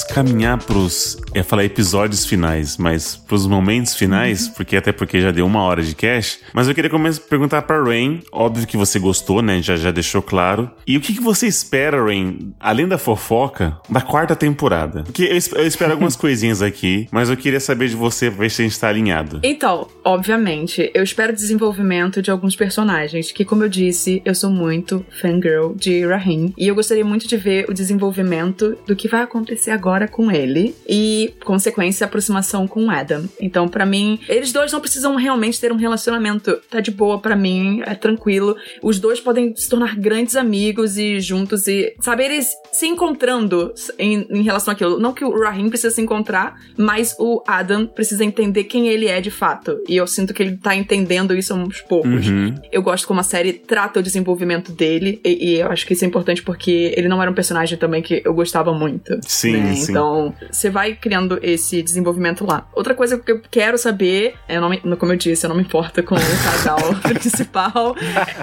Caminhar pros, eu ia falar episódios finais, mas pros momentos finais, porque até porque já deu uma hora de cast, mas eu queria começar a perguntar pra Rain, óbvio que você gostou, né, já, já deixou claro, e o que, que você espera, Rain, além da fofoca, da quarta temporada? Porque eu, eu espero algumas coisinhas aqui, mas eu queria saber de você, pra ver se a gente tá alinhado. Então, obviamente, eu espero desenvolvimento de alguns personagens, que como eu disse, eu sou muito fangirl de Rahim, e eu gostaria muito de ver o desenvolvimento do que vai acontecer agora com ele, e, consequência, a aproximação com o Adam. Então, pra mim, eles dois não precisam realmente ter um relacionamento, tá de boa pra mim, é tranquilo. Os dois podem se tornar grandes amigos e juntos e, sabe, eles se encontrando em, em relação àquilo. Não que o Rahim precisa se encontrar, mas o Adam precisa entender quem ele é de fato. E eu sinto que ele tá entendendo isso aos poucos. Uhum. Eu gosto como a série trata o desenvolvimento dele, e, e eu acho que isso é importante porque ele não era um personagem também que eu gostava muito. Sim, né? sim. Então, você vai criando esse desenvolvimento lá. Outra coisa que eu quero saber, eu não me- como eu disse, eu não me importo com o casal principal.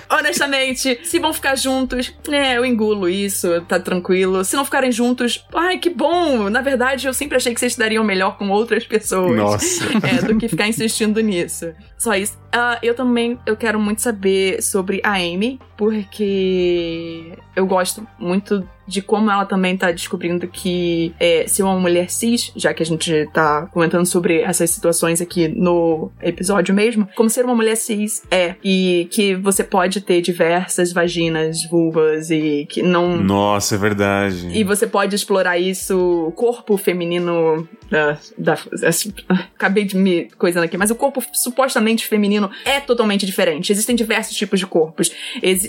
Honestamente, se vão ficar juntos, é, eu engulo isso, tá tranquilo. Se não ficarem juntos, ai, que bom! Na verdade, eu sempre achei que vocês dariam melhor com outras pessoas. Nossa. É, do que ficar insistindo nisso. Só isso. Ah, eu também eu quero muito saber sobre a Amy, porque eu gosto muito de como ela também tá descobrindo que é, ser uma mulher cis, já que a gente tá comentando sobre essas situações aqui no episódio mesmo, como ser uma mulher cis é, e que você pode ter diversas vaginas, vulvas e que não Nossa, é verdade. e você pode explorar isso, o corpo feminino da, da- assim, acabei de me coisando aqui, mas o corpo supostamente feminino é totalmente diferente. Existem diversos tipos de corpos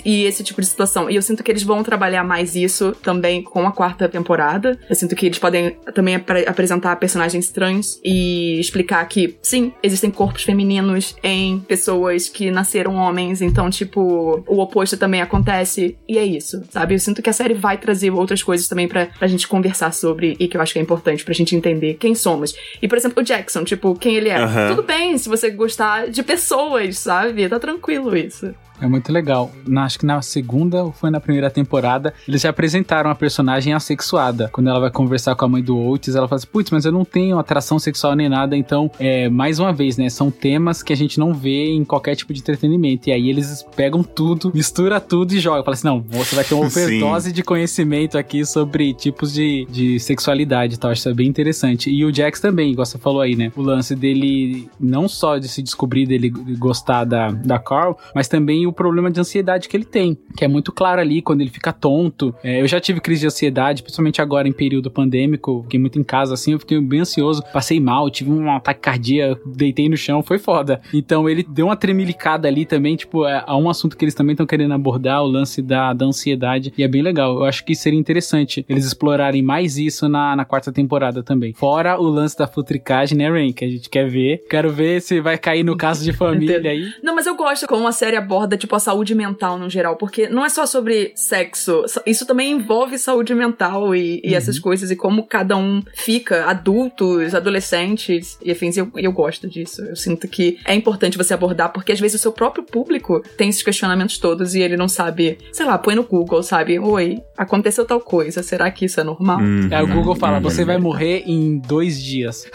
e esse tipo de situação. E eu sinto que eles vão trabalhar mais isso também com a quarta temporada. Eu sinto que eles podem também apre- apresentar personagens trans e explicar que, sim, existem corpos femininos em pessoas que nasceram homens, então, tipo, o oposto também acontece. E é isso, sabe? Eu sinto que a série vai trazer outras coisas também pra, pra gente conversar sobre e que eu acho que é importante pra gente entender quem somos. E, por exemplo, o Jackson, tipo, quem ele é. Aham. Tudo bem se você gostar de pessoas, sabe? Tá tranquilo isso. É muito legal. Na- acho que na segunda ou foi na primeira temporada, eles já apresentaram a personagem assexuada. Quando ela vai conversar com a mãe do Oates, ela fala assim: Putz, mas eu não tenho atração sexual nem nada. Então, é, mais uma vez, né? São temas que a gente não vê em qualquer tipo de entretenimento. E aí eles pegam tudo, mistura tudo e jogam. Fala assim: Não, você vai ter uma overdose de conhecimento aqui sobre tipos de, de sexualidade e tal. Acho isso bem interessante. E o Jax também, igual você falou aí, né? O lance dele, não só de se descobrir dele gostar da, da Carl, mas também o problema de ansiedade que ele tem, que é muito claro ali quando ele fica tonto. É, eu já tive crise de ansiedade, principalmente agora em período pandêmico, fiquei muito em casa assim, eu fiquei bem ansioso, passei mal, tive um ataque cardíaco, deitei no chão, foi foda. Então ele deu uma tremilicada ali também, tipo, é, há um assunto que eles também estão querendo abordar, o lance da, da ansiedade, e é bem legal. Eu acho que seria interessante eles explorarem mais isso na, na quarta temporada também. Fora o lance da futricagem, né, Rain, que a gente quer ver. Quero ver se vai cair no caso de família aí. Não, mas eu gosto como a série aborda, tipo, a saúde mental no geral, porque não é só sobre sexo, isso também envolve saúde mental e, e essas coisas, e como cada um fica, adultos, adolescentes e afins, eu, eu gosto disso. Eu sinto que é importante você abordar, porque às vezes o seu próprio público tem esses questionamentos todos e ele não sabe, sei lá, põe no Google, sabe? Oi, aconteceu tal coisa, será que isso é normal? Uhum. Aí o Google fala, Uhum. você vai morrer em dois dias.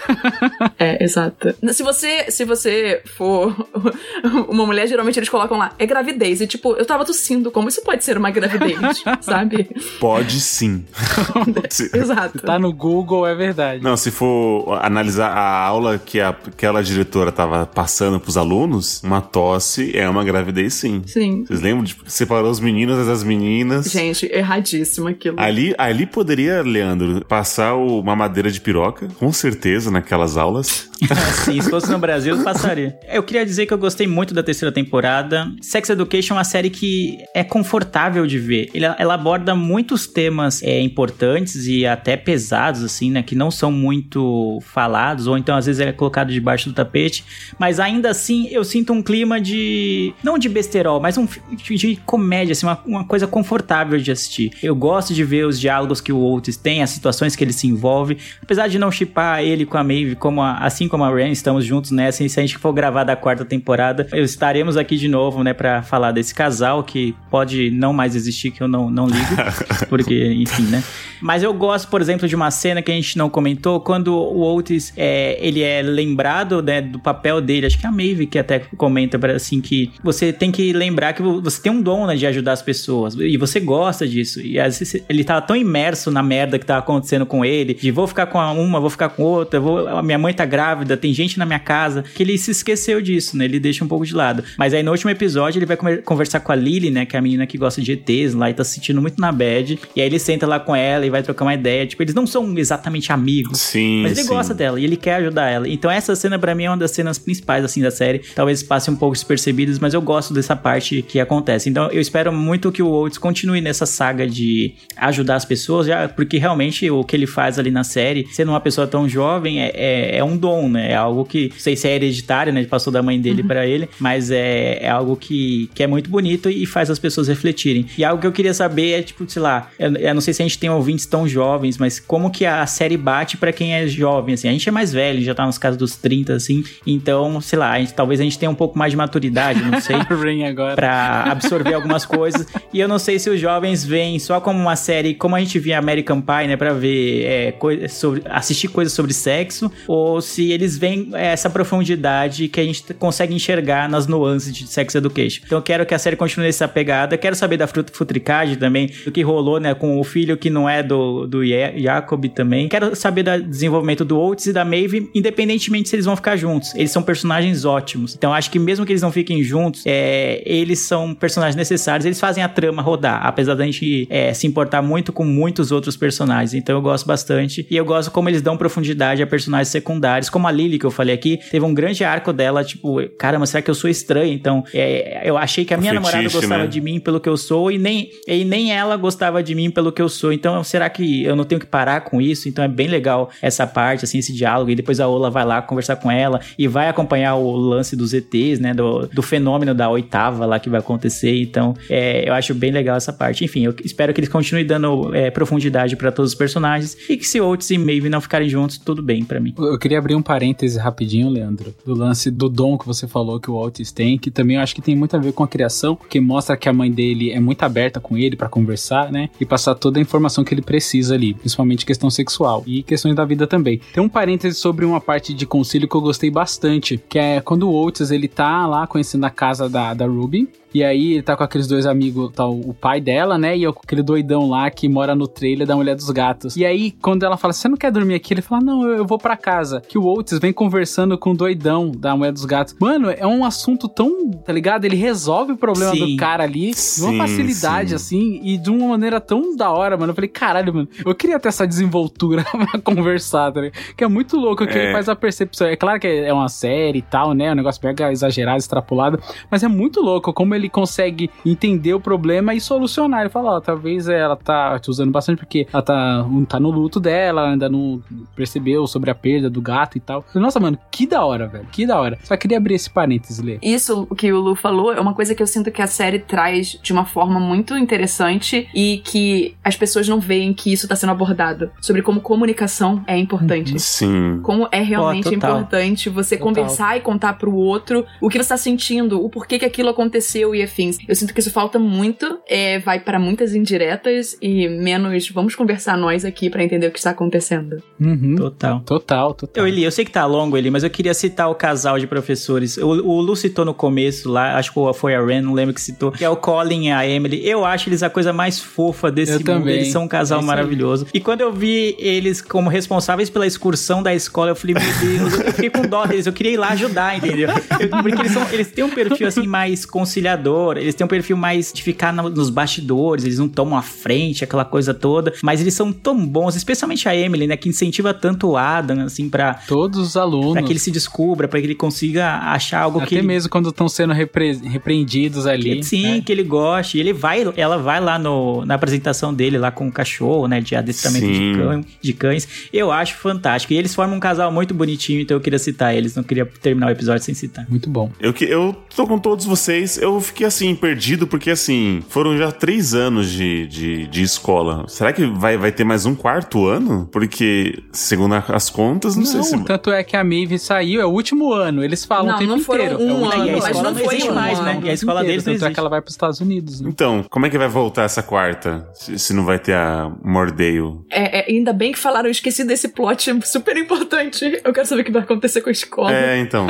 É, exato. Se você, se você for uma mulher, geralmente eles colocam lá, é gravidez. E tipo, eu tava tossindo, como isso pode ser uma gravidez, sabe? Pode sim. Se- Exato. Tá no Google, é verdade. Não, se for analisar a aula que a, aquela diretora tava passando pros alunos, uma tosse é uma gravidez sim. Sim. Vocês lembram de separar os meninos das meninas? Gente, erradíssimo aquilo. Ali, ali poderia, Leandro, passar uma madeira de piroca, com certeza, naquelas aulas. Sim, se fosse no Brasil, eu passaria. Eu queria dizer que eu gostei muito da terceira temporada. Sex Education é uma série que é confortável de ver. Ela, ela aborda muitos temas é, importantes e até pesados, assim, né? Que não são muito falados, ou então às vezes é colocado debaixo do tapete. Mas ainda assim, eu sinto um clima de. Não de besterol, mas um de comédia, assim, uma, uma coisa confortável de assistir. Eu gosto de ver os diálogos que o Oates tem, as situações que ele se envolve. Apesar de não chipar ele com a Maeve, como a- assim como a Ren, estamos juntos nessa. E se a gente for gravar da quarta temporada, estaremos aqui de novo, né, pra falar desse casal que pode não mais existir, que eu não, não ligo. porque, enfim, né. Mas eu gosto, por exemplo, de uma cena que a gente não comentou, quando o Otis, é, ele é lembrado, né, do papel dele. Acho que é a Maeve que até comenta, assim, que você tem que lembrar que você tem um dom, né, de ajudar as pessoas. E você gosta disso. E às vezes ele tava tão imerso na merda que tava acontecendo com ele, de vou ficar com uma, vou ficar com outra, vou, minha mãe tá grávida, tem gente na minha casa, que ele se esqueceu disso, né? Ele deixa um pouco de lado. Mas aí no último episódio ele vai conversar com a Lily, né, que é a menina que gosta de ETs lá e tá se sentindo muito na bad. E aí ele senta lá com ela e vai trocar uma ideia. Tipo, eles não são exatamente amigos. Sim, Mas ele sim. gosta dela e ele quer ajudar ela. Então essa cena pra mim é uma das cenas principais assim da série. Talvez passe um pouco despercebidas, mas eu gosto dessa parte que acontece. Então eu espero muito que o Oates continue nessa saga de ajudar as pessoas, já porque realmente o que ele faz ali na série, sendo uma pessoa tão jovem, é, é, é um dom, né? É algo que não sei se é hereditário, né? Passou da mãe dele pra ele, mas é, é algo que, que é muito bonito e faz as pessoas refletirem. E algo que eu queria saber é tipo, sei lá, eu, eu não sei se a gente tem ouvintes tão jovens, mas como que a série bate pra quem é jovem, assim. A gente é mais velho, já tá nos casos dos 30, assim. Então, sei lá, a gente- talvez a gente tenha um pouco mais de maturidade, não sei. Pra absorver algumas coisas. E eu não sei se os jovens veem só como uma série, como a gente via American Pie, né? Pra ver é, coi- sobre, assistir coisas sobre sexo, ou se eles veem essa profundidade que a gente consegue enxergar nas nuances de Sex Education. Então eu quero que a série continue nessa pegada. Quero saber da futricagem também, do que rolou, né? Com o filho que não é do, do Jacob também. Quero saber do desenvolvimento do Oates e da Maeve, independentemente se eles vão ficar juntos. Eles são personagens ótimos. Então acho que mesmo que eles não fiquem juntos, é, eles são personagens necessários. Eles fazem a trama rodar, apesar da gente é, se importar muito com muitos outros personagens. Então eu gosto bastante. E eu gosto como eles dão profundidade a personagens secundários, como a Lily que eu falei aqui. Teve um grande arco dela, tipo, caramba, será que eu sou estranho? Então é, eu achei que a minha Fetiche, namorada gostava né? de mim pelo que eu sou e nem, e nem ela gostava de mim pelo que eu sou. Então será que eu não tenho que parar com isso? Então é bem legal essa parte, assim, esse diálogo. E depois a Ola vai lá conversar com ela e vai acompanhar o lance dos ETs, né? Do, do fenômeno da oitava lá que vai acontecer. Então é, eu acho bem legal essa parte. Enfim, eu espero que eles continuem dando é, profundidade pra todos os personagens e que se Oates e Maeve não ficarem juntos, tudo bem pra mim. Eu queria abrir um parêntese rapidinho, Leandro, do lance do dom que você falou que o Otis tem, que também eu acho que tem muito a ver com a criação, porque mostra que a mãe dele é muito aberta com ele pra conversar, né? E passar toda a informação que ele precisa ali, principalmente questão sexual e questões da vida também. Tem um parêntese sobre uma parte de concílio que eu gostei bastante, que é quando o Otis ele tá lá conhecendo a casa da, da Ruby, e aí ele tá com aqueles dois amigos, tá o pai dela, né? E aquele doidão lá que mora no trailer da Mulher dos Gatos. E aí, quando ela fala, você não quer dormir aqui? Ele fala, não, eu, eu vou pra casa. Que o Oates vem conversando com o doidão da Mulher dos Gatos. Mano, é um assunto tão, tá ligado? Ele resolve o problema Sim. do cara ali de Sim, uma facilidade, sim. assim, e de uma maneira tão da hora, mano. Eu falei, caralho, mano, eu queria ter essa desenvoltura pra conversar, tá ligado? Que é muito louco que É. ele faz a percepção. É claro que é uma série e tal, né? É um negócio mega exagerado, extrapolado. Mas é muito louco como ele consegue entender o problema e solucionar. Ele fala, ó, talvez ela tá te usando bastante porque ela tá, não tá no luto dela, ela ainda não percebeu sobre a perda do gato e tal. Nossa, mano, que da hora, velho. Que da hora. Só queria abrir esse parênteses, Lê. Isso que o Lu falou é uma coisa que eu sinto que a série traz de uma forma muito interessante e que as pessoas não veem que isso tá sendo abordado. Sobre como comunicação é importante. Sim. Como é realmente importante você Total. conversar e contar pro outro o que você tá sentindo, o porquê que aquilo aconteceu e afins. Eu sinto que isso falta muito, é, vai para muitas indiretas e menos vamos conversar nós aqui pra entender o que está acontecendo. Uhum. Total. Total, total. Eu, Eli, eu sei que tá longo, Eli, mas eu queria citar o casal de professores. O, o Lu citou no começo lá, acho que foi a Ren, não lembro que citou, que é o Colin e a Emily. Eu acho eles a coisa mais fofa desse Eu mundo. também. Eles são um casal É maravilhoso. E quando eu vi eles como responsáveis pela excursão da escola, eu falei, meu Deus, eu fiquei com dó deles, eu queria ir lá ajudar, entendeu? Eu- porque eles, são, eles têm um perfil assim mais conciliador, eles têm um perfil mais de ficar no- nos bastidores, eles não tomam a frente, aquela coisa toda, mas eles são tão bons, especialmente a Emily, né, que incentiva tanto o Adam, assim, pra, Todos os alunos. Pra que ele se descubra, pra que ele consiga achar algo que Até ele, mesmo quando estão sendo repre- repreendidos ali. que- sim, né? que ele goste. E ele vai, ela vai lá no, na apresentação dele lá com o cachorro, né, de adestramento de, cão- de cães. Eu acho fantástico. E eles formam um casal muito bonitinho, então eu queria citar eles, não queria terminar o episódio sem citar. Muito bom. Eu, que- eu tô com todos vocês. Eu fiquei assim, perdido, porque assim, foram já três anos de, de, de escola. Será que vai, vai ter mais um quarto ano? Porque, segundo as contas, não, sei se. tanto é que a Maeve saiu, é o último ano. Eles falam Não, o tempo não inteiro. um é o último ano, E a mas escola não não foi existe um mais, né? E a escola deles não Tanto é que ela vai pros Estados Unidos, né? Então, como é que vai voltar essa quarta? Se, se não vai ter a Mordale? É, é, ainda bem que falaram, eu esqueci desse plot super importante. Eu quero saber o que vai acontecer com a escola. É, então.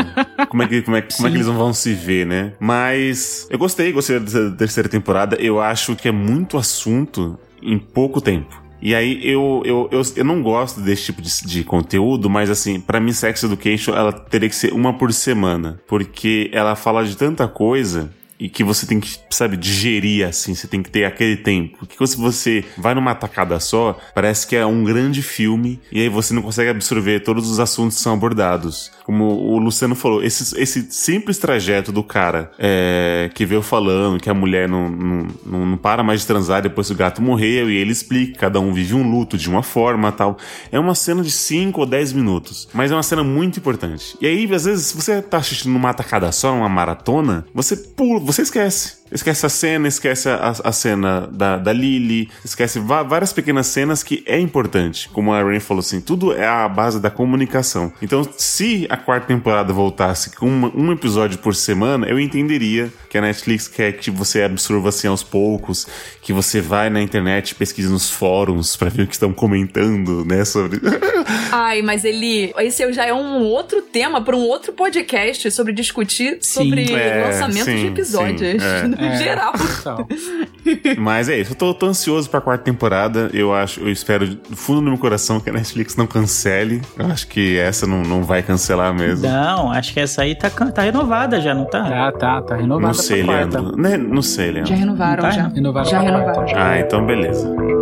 Como é que, como é, como é que eles não vão se ver, né? Mas eu gostei, gostei da terceira temporada. Eu acho que é muito assunto em pouco tempo. E aí eu, eu, eu, eu não gosto desse tipo de, de conteúdo, mas assim, pra mim Sex Education ela teria que ser uma por semana, porque ela fala de tanta coisa e que você tem que, sabe, digerir assim, você tem que ter aquele tempo. Porque se você vai numa tacada só, parece que é um grande filme e aí você não consegue absorver todos os assuntos que são abordados. Como o Luciano falou, esse, esse simples trajeto do cara é, que veio falando que a mulher não, não, não, não para mais de transar depois que o gato morreu e ele explica, cada um vive um luto de uma forma tal. É uma cena de 5 ou 10 minutos, mas é uma cena muito importante. E aí, às vezes, se você tá assistindo numa tacada só, uma maratona, você pula, você esquece. Esquece a cena, esquece a, a cena da, da Lily, esquece várias pequenas cenas que é importante. Como a Rain falou assim, tudo é a base da comunicação. Então, se a quarta temporada voltasse com uma- um episódio por semana, eu entenderia que a Netflix quer que você absorva assim aos poucos, que você vai na internet e pesquise nos fóruns pra ver o que estão comentando, né, sobre... Ai, mas Eli, esse já é um outro tema para um outro podcast sobre discutir Sim. sobre É, lançamentos sim, de episódios. sim, é. É. geral. Então, Mas é isso, eu tô, tô ansioso pra quarta temporada. Eu acho, eu espero do fundo do meu coração que a Netflix não cancele. Eu acho que essa não, não vai cancelar mesmo. Não, acho que essa aí tá, tá renovada já, não tá? tá, tá, tá renovada. Não sei. Leandro. Né? Não sei, Já Leandro. renovaram, Tá, já. Renovaram Já renovaram. Ah, então beleza.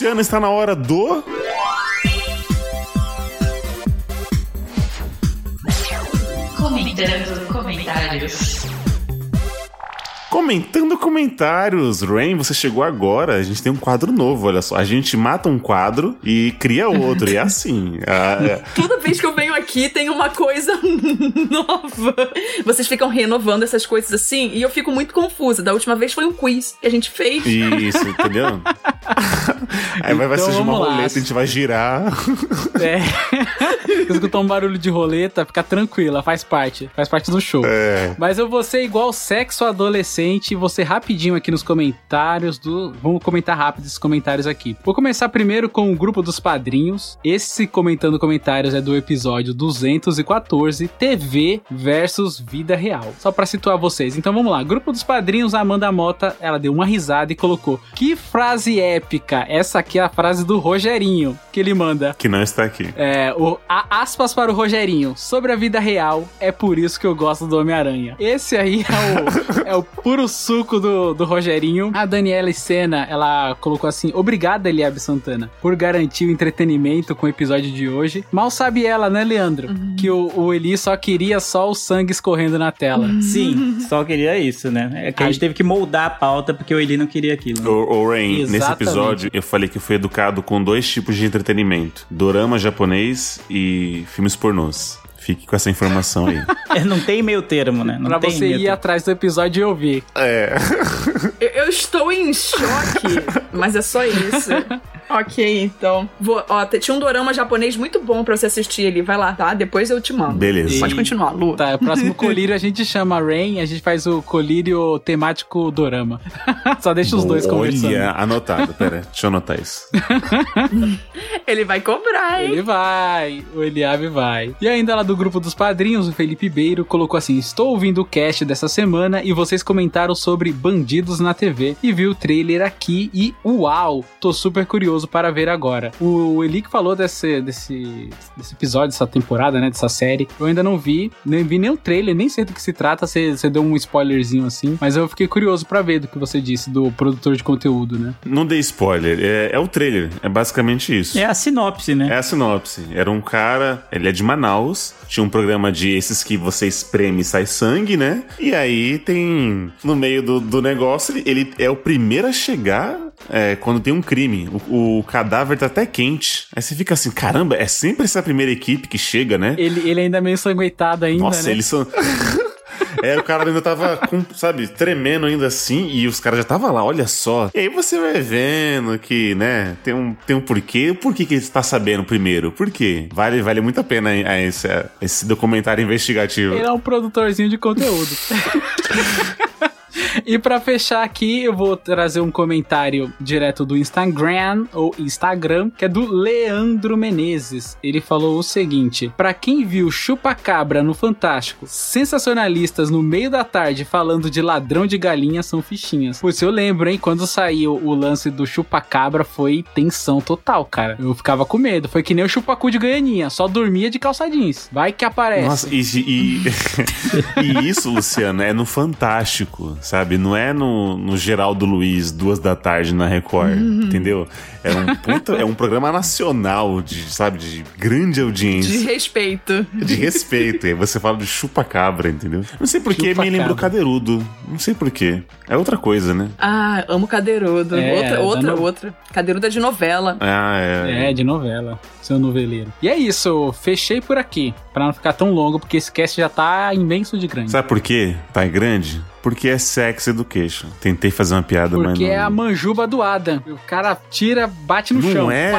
Luciano, está na hora do. Comentando comentários. Rain, você chegou agora. A gente tem um quadro novo, olha só. A gente mata um quadro e cria outro. e é assim. Ah, Toda vez que eu venho aqui tem uma coisa nova. Vocês ficam renovando essas coisas assim e eu fico muito confusa. Da última vez foi um quiz que a gente fez. isso, entendeu? Aí vai, vai Então, surgir uma lá. roleta, a gente vai girar. É. Escutar um barulho de roleta, fica tranquila, faz parte. Faz parte do show. É. Mas eu vou ser igual sexo adolescente, vou ser rapidinho aqui nos comentários do. Vamos comentar rápido esses comentários aqui. Vou começar primeiro com o grupo dos padrinhos. Esse comentando comentários é do episódio 214, TV versus vida real. Só pra situar vocês. Então vamos lá. Grupo dos padrinhos, a Amanda Mota, ela deu uma risada e colocou: Que frase épica! Essa aqui é a frase do Rogerinho, que ele manda. Que não está aqui. É, o, a- aspas para o Rogerinho. Sobre a vida real, é por isso que eu gosto do Homem-Aranha. Esse aí é o, é o puro suco do, do Rogerinho. A Daniela Sena, ela colocou assim: Obrigada, Eliabe Santana, por garantir o entretenimento com o episódio de hoje. Mal sabe ela, né, Leandro? Que o, o Eli só queria só o sangue escorrendo na tela. Sim, só queria isso, né? É que a gente teve que moldar a pauta porque o Eli não queria aquilo. né? O, o Rain, nesse Exatamente. episódio eu falei que eu fui educado com dois tipos de entretenimento: dorama japonês e filmes pornôs. Fique com essa informação aí. É, não tem meio termo, né? Não pra tem você ir termo. atrás do episódio e ouvir. é. Eu, eu estou em choque, mas é só isso. Ok, então. Vou, ó, tinha um dorama japonês muito bom pra você assistir ali. Vai lá, tá? Depois eu te mando. Beleza. Pode continuar, Lu. Tá, próximo colírio a gente chama a Rain, a gente faz o colírio temático dorama. Só deixa os dois conversando. Olha, anotado. Pera, deixa eu anotar isso. Ele vai cobrar, hein? Ele vai, o Eliabe vai. E ainda lá do grupo dos padrinhos, o Felipe Beiro colocou assim: Estou ouvindo o cast dessa semana e vocês comentaram sobre bandidos na TV. E vi o trailer aqui e uau! Tô super curioso curioso para ver agora. O Eli que falou desse, desse, desse episódio, dessa temporada, né? Dessa série. Eu ainda não vi, nem vi nem o trailer, nem sei do que se trata. Você, você deu um spoilerzinho assim. Mas eu fiquei curioso para ver do que você disse, do produtor de conteúdo, né? Não dei spoiler, é, é o trailer, é basicamente isso. É a sinopse, né? É a sinopse. Era um cara, ele é de Manaus, tinha um programa de esses que você espreme e sai sangue, né? E aí tem, no meio do, do negócio, ele, ele é o primeiro a chegar é, quando tem um crime. O, o cadáver tá até quente. Aí você fica assim, caramba, é sempre essa primeira equipe que chega, né? Ele, ele ainda é meio sanguentado ainda, Nossa, né? eles são. É, o cara ainda tava, com, sabe, tremendo ainda assim, e os caras já tava lá, olha só. E aí você vai vendo que, né, tem um, tem um porquê. Por que, que ele tá sabendo primeiro? Por quê? Vale, vale muito a pena a esse, esse documentário investigativo. Ele é um produtorzinho de conteúdo. E pra fechar aqui, eu vou trazer um comentário direto do Instagram, ou Instagram, que é do Leandro Menezes. Ele falou o seguinte: Pra quem viu Chupa-Cabra no Fantástico, sensacionalistas no meio da tarde falando de ladrão de galinha são fichinhas. Pois eu lembro, hein, quando saiu o lance do Chupa-Cabra foi tensão total, cara. Eu ficava com medo. Foi que nem o Chupacu de Goianinha, só dormia de calça jeans. Vai que aparece. Nossa, e, e, e isso, Luciano, é no Fantástico, sabe? Não é no, no Geraldo Luiz, duas da tarde na Record, entendeu? É um, puta, é um programa nacional, de, sabe, de grande audiência. De respeito. De respeito. E aí você fala de chupa-cabra, entendeu? Não sei por que me lembrou cadeirudo. Não sei por quê. É outra coisa, né? Ah, amo Cadeirudo. É, outra, outra, dando- outra. Cadeirudo é de novela. Ah, é. É, de novela, seu noveleiro. E é isso, fechei por aqui, pra não ficar tão longo, porque esse cast já tá imenso de grande. Sabe por quê? Tá grande? Porque é sex education. Tentei fazer uma piada, mas Porque não... é a manjuba do Adam. O cara tira, bate no Não chão. é.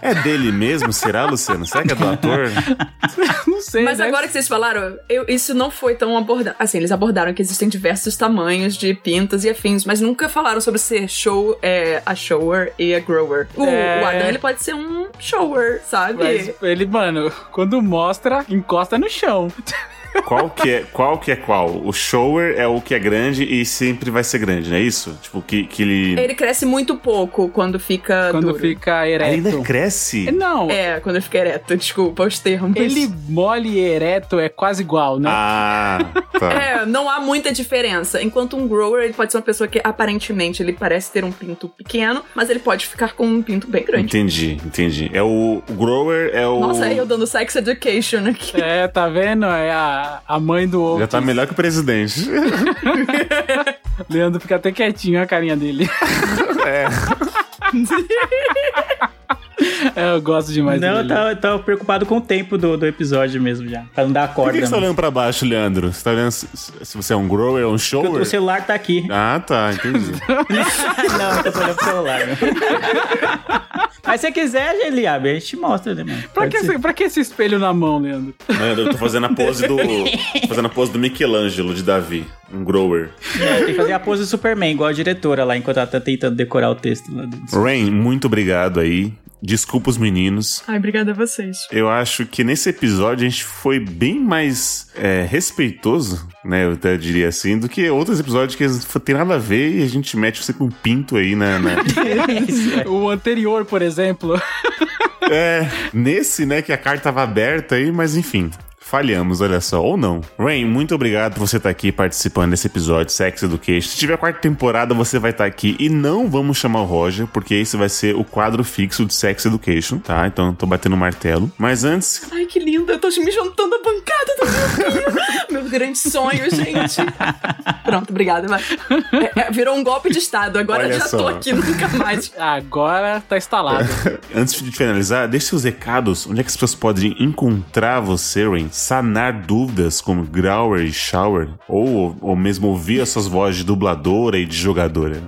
É dele mesmo, será, Luciano? Será que é do ator? Não sei, Mas deve agora que vocês falaram, eu- isso não foi tão abordado. Assim, eles abordaram que existem diversos tamanhos de pintas e afins, mas nunca falaram sobre ser show, é, a shower e a grower. O, É. o Adam, ele pode ser um shower, sabe? Mas ele, mano, quando mostra, encosta no chão. Qual que é qual? Que é qual? O shower é o que é grande e sempre vai ser grande, não é isso? Tipo, que, que ele. Ele cresce muito pouco quando fica Quando duro. fica ereto. Ainda cresce? Não, É, quando ele fica ereto, desculpa os termos. ele mole e ereto é quase igual, né? Ah, tá. É, não há muita diferença. Enquanto um grower, ele pode ser uma pessoa que aparentemente ele parece ter um pinto pequeno, mas ele pode ficar com um pinto bem grande. Entendi, entendi. É o, o grower, é o. Nossa, eu dando sex education aqui. É, tá vendo? É a, a mãe do outro. Já tá melhor que o presidente. Leandro fica até quietinho a carinha dele. É. É, eu gosto demais Não, eu dele. tava, eu tava preocupado com o tempo do, do episódio mesmo já. Pra não dar Por corda. que, que você tá olhando pra baixo, Leandro? Você tá olhando se, se você é um grower ou um Porque shower? O celular tá aqui. Ah, tá, entendi. não, eu tô olhando pro celular. Né? Mas se você quiser, ele abre, a gente mostra, né, mano? Pra que, esse, pra que esse espelho na mão, Leandro? Leandro, eu tô fazendo a pose do. tô fazendo a pose do Michelangelo de Davi. Um grower. É, tem que fazer a pose do Superman, igual a diretora lá, enquanto ela tá tentando decorar o texto lá do... Rain, muito obrigado aí. Desculpa os meninos. Ai, obrigada a vocês. Eu acho que nesse episódio a gente foi bem mais é, respeitoso, né? Eu até diria assim, do que outros episódios que não tem nada a ver e a gente mete você com um pinto aí na. na- O anterior, por exemplo. É, nesse, né, que a carta tava aberta aí, mas enfim. Falhamos, olha só, ou não. Rain, muito obrigado por você estar aqui participando desse episódio Sex Education. Se tiver a quarta temporada, você vai estar aqui e não vamos chamar o Roger, porque esse vai ser o quadro fixo de Sex Education, tá? Então tô batendo o martelo. Mas antes, Ai, que linda. Eu tô me juntando a bancada do meu filho. Meu grande sonho, gente. Pronto, obrigada. Vai. É, é, virou um golpe de Estado. Agora Olha já tô só. aqui, nunca mais. Agora tá instalado. antes de finalizar, deixe seus recados. Onde é que as pessoas podem encontrar você, Rain? Sanar dúvidas como Grower e Shower? Ou, ou mesmo ouvir as suas vozes de dubladora e de jogadora?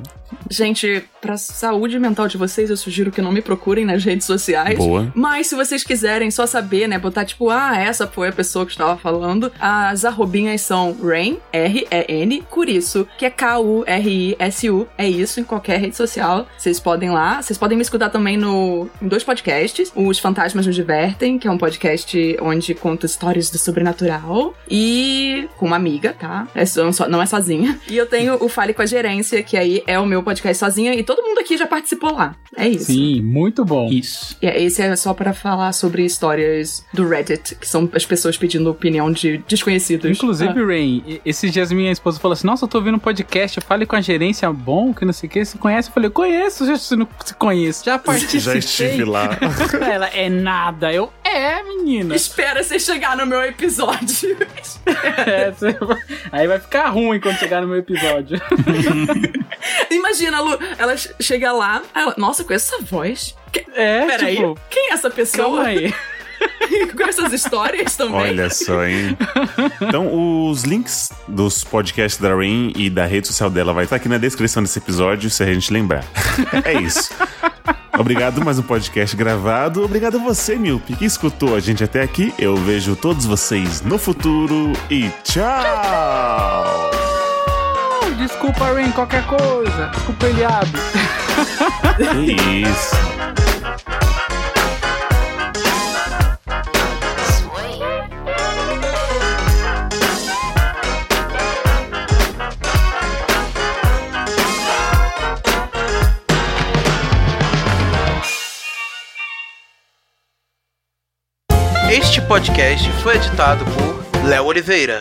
Gente, pra saúde mental de vocês, eu sugiro que não me procurem nas redes sociais. Boa. Mas se vocês quiserem só saber, né, botar tipo, ah, essa foi a pessoa que estava falando, as arrobinhas são Rain, R-E-N, Curiço, que é K-U-R-I-S-U. É isso em qualquer rede social. Vocês podem lá. Vocês podem me escutar também no, em dois podcasts. Os Fantasmas Nos Divertem, que é um podcast onde conto histórias do sobrenatural. E com uma amiga, tá? É só- não é sozinha. E eu tenho o Fale com a Gerência, que aí é o meu meu podcast sozinha e todo mundo aqui já participou lá. É isso. Sim, muito bom. Isso. E Esse é só pra falar sobre histórias do Reddit, que são as pessoas pedindo opinião de desconhecidos. Inclusive, Rain, e- esses dias minha esposa falou assim: Nossa, eu tô ouvindo um podcast, fale com a gerência bom, que não sei o que. Você conhece? Eu falei: Conheço, já se não se conheço. Já participei. Já estive lá. Ela é nada. Eu, é, menina. Espera você chegar no meu episódio. É, você- Aí vai ficar ruim quando chegar no meu episódio. Imagina, Lu, ela che- chega lá, ela, nossa, com essa voz. Que- É, Peraí, tipo, quem é essa pessoa? calma aí. com essas histórias também. Olha só, hein? Então, os links dos podcasts da Rain e da rede social dela vai estar aqui na descrição desse episódio, se a gente lembrar. É isso. Obrigado, mais um podcast gravado. Obrigado a você, Milp, que escutou a gente até aqui. Eu vejo todos vocês no futuro e tchau! Desculpa, Rain, qualquer coisa. Desculpa, Eliabe. Isso. Este podcast foi editado por Léo Oliveira.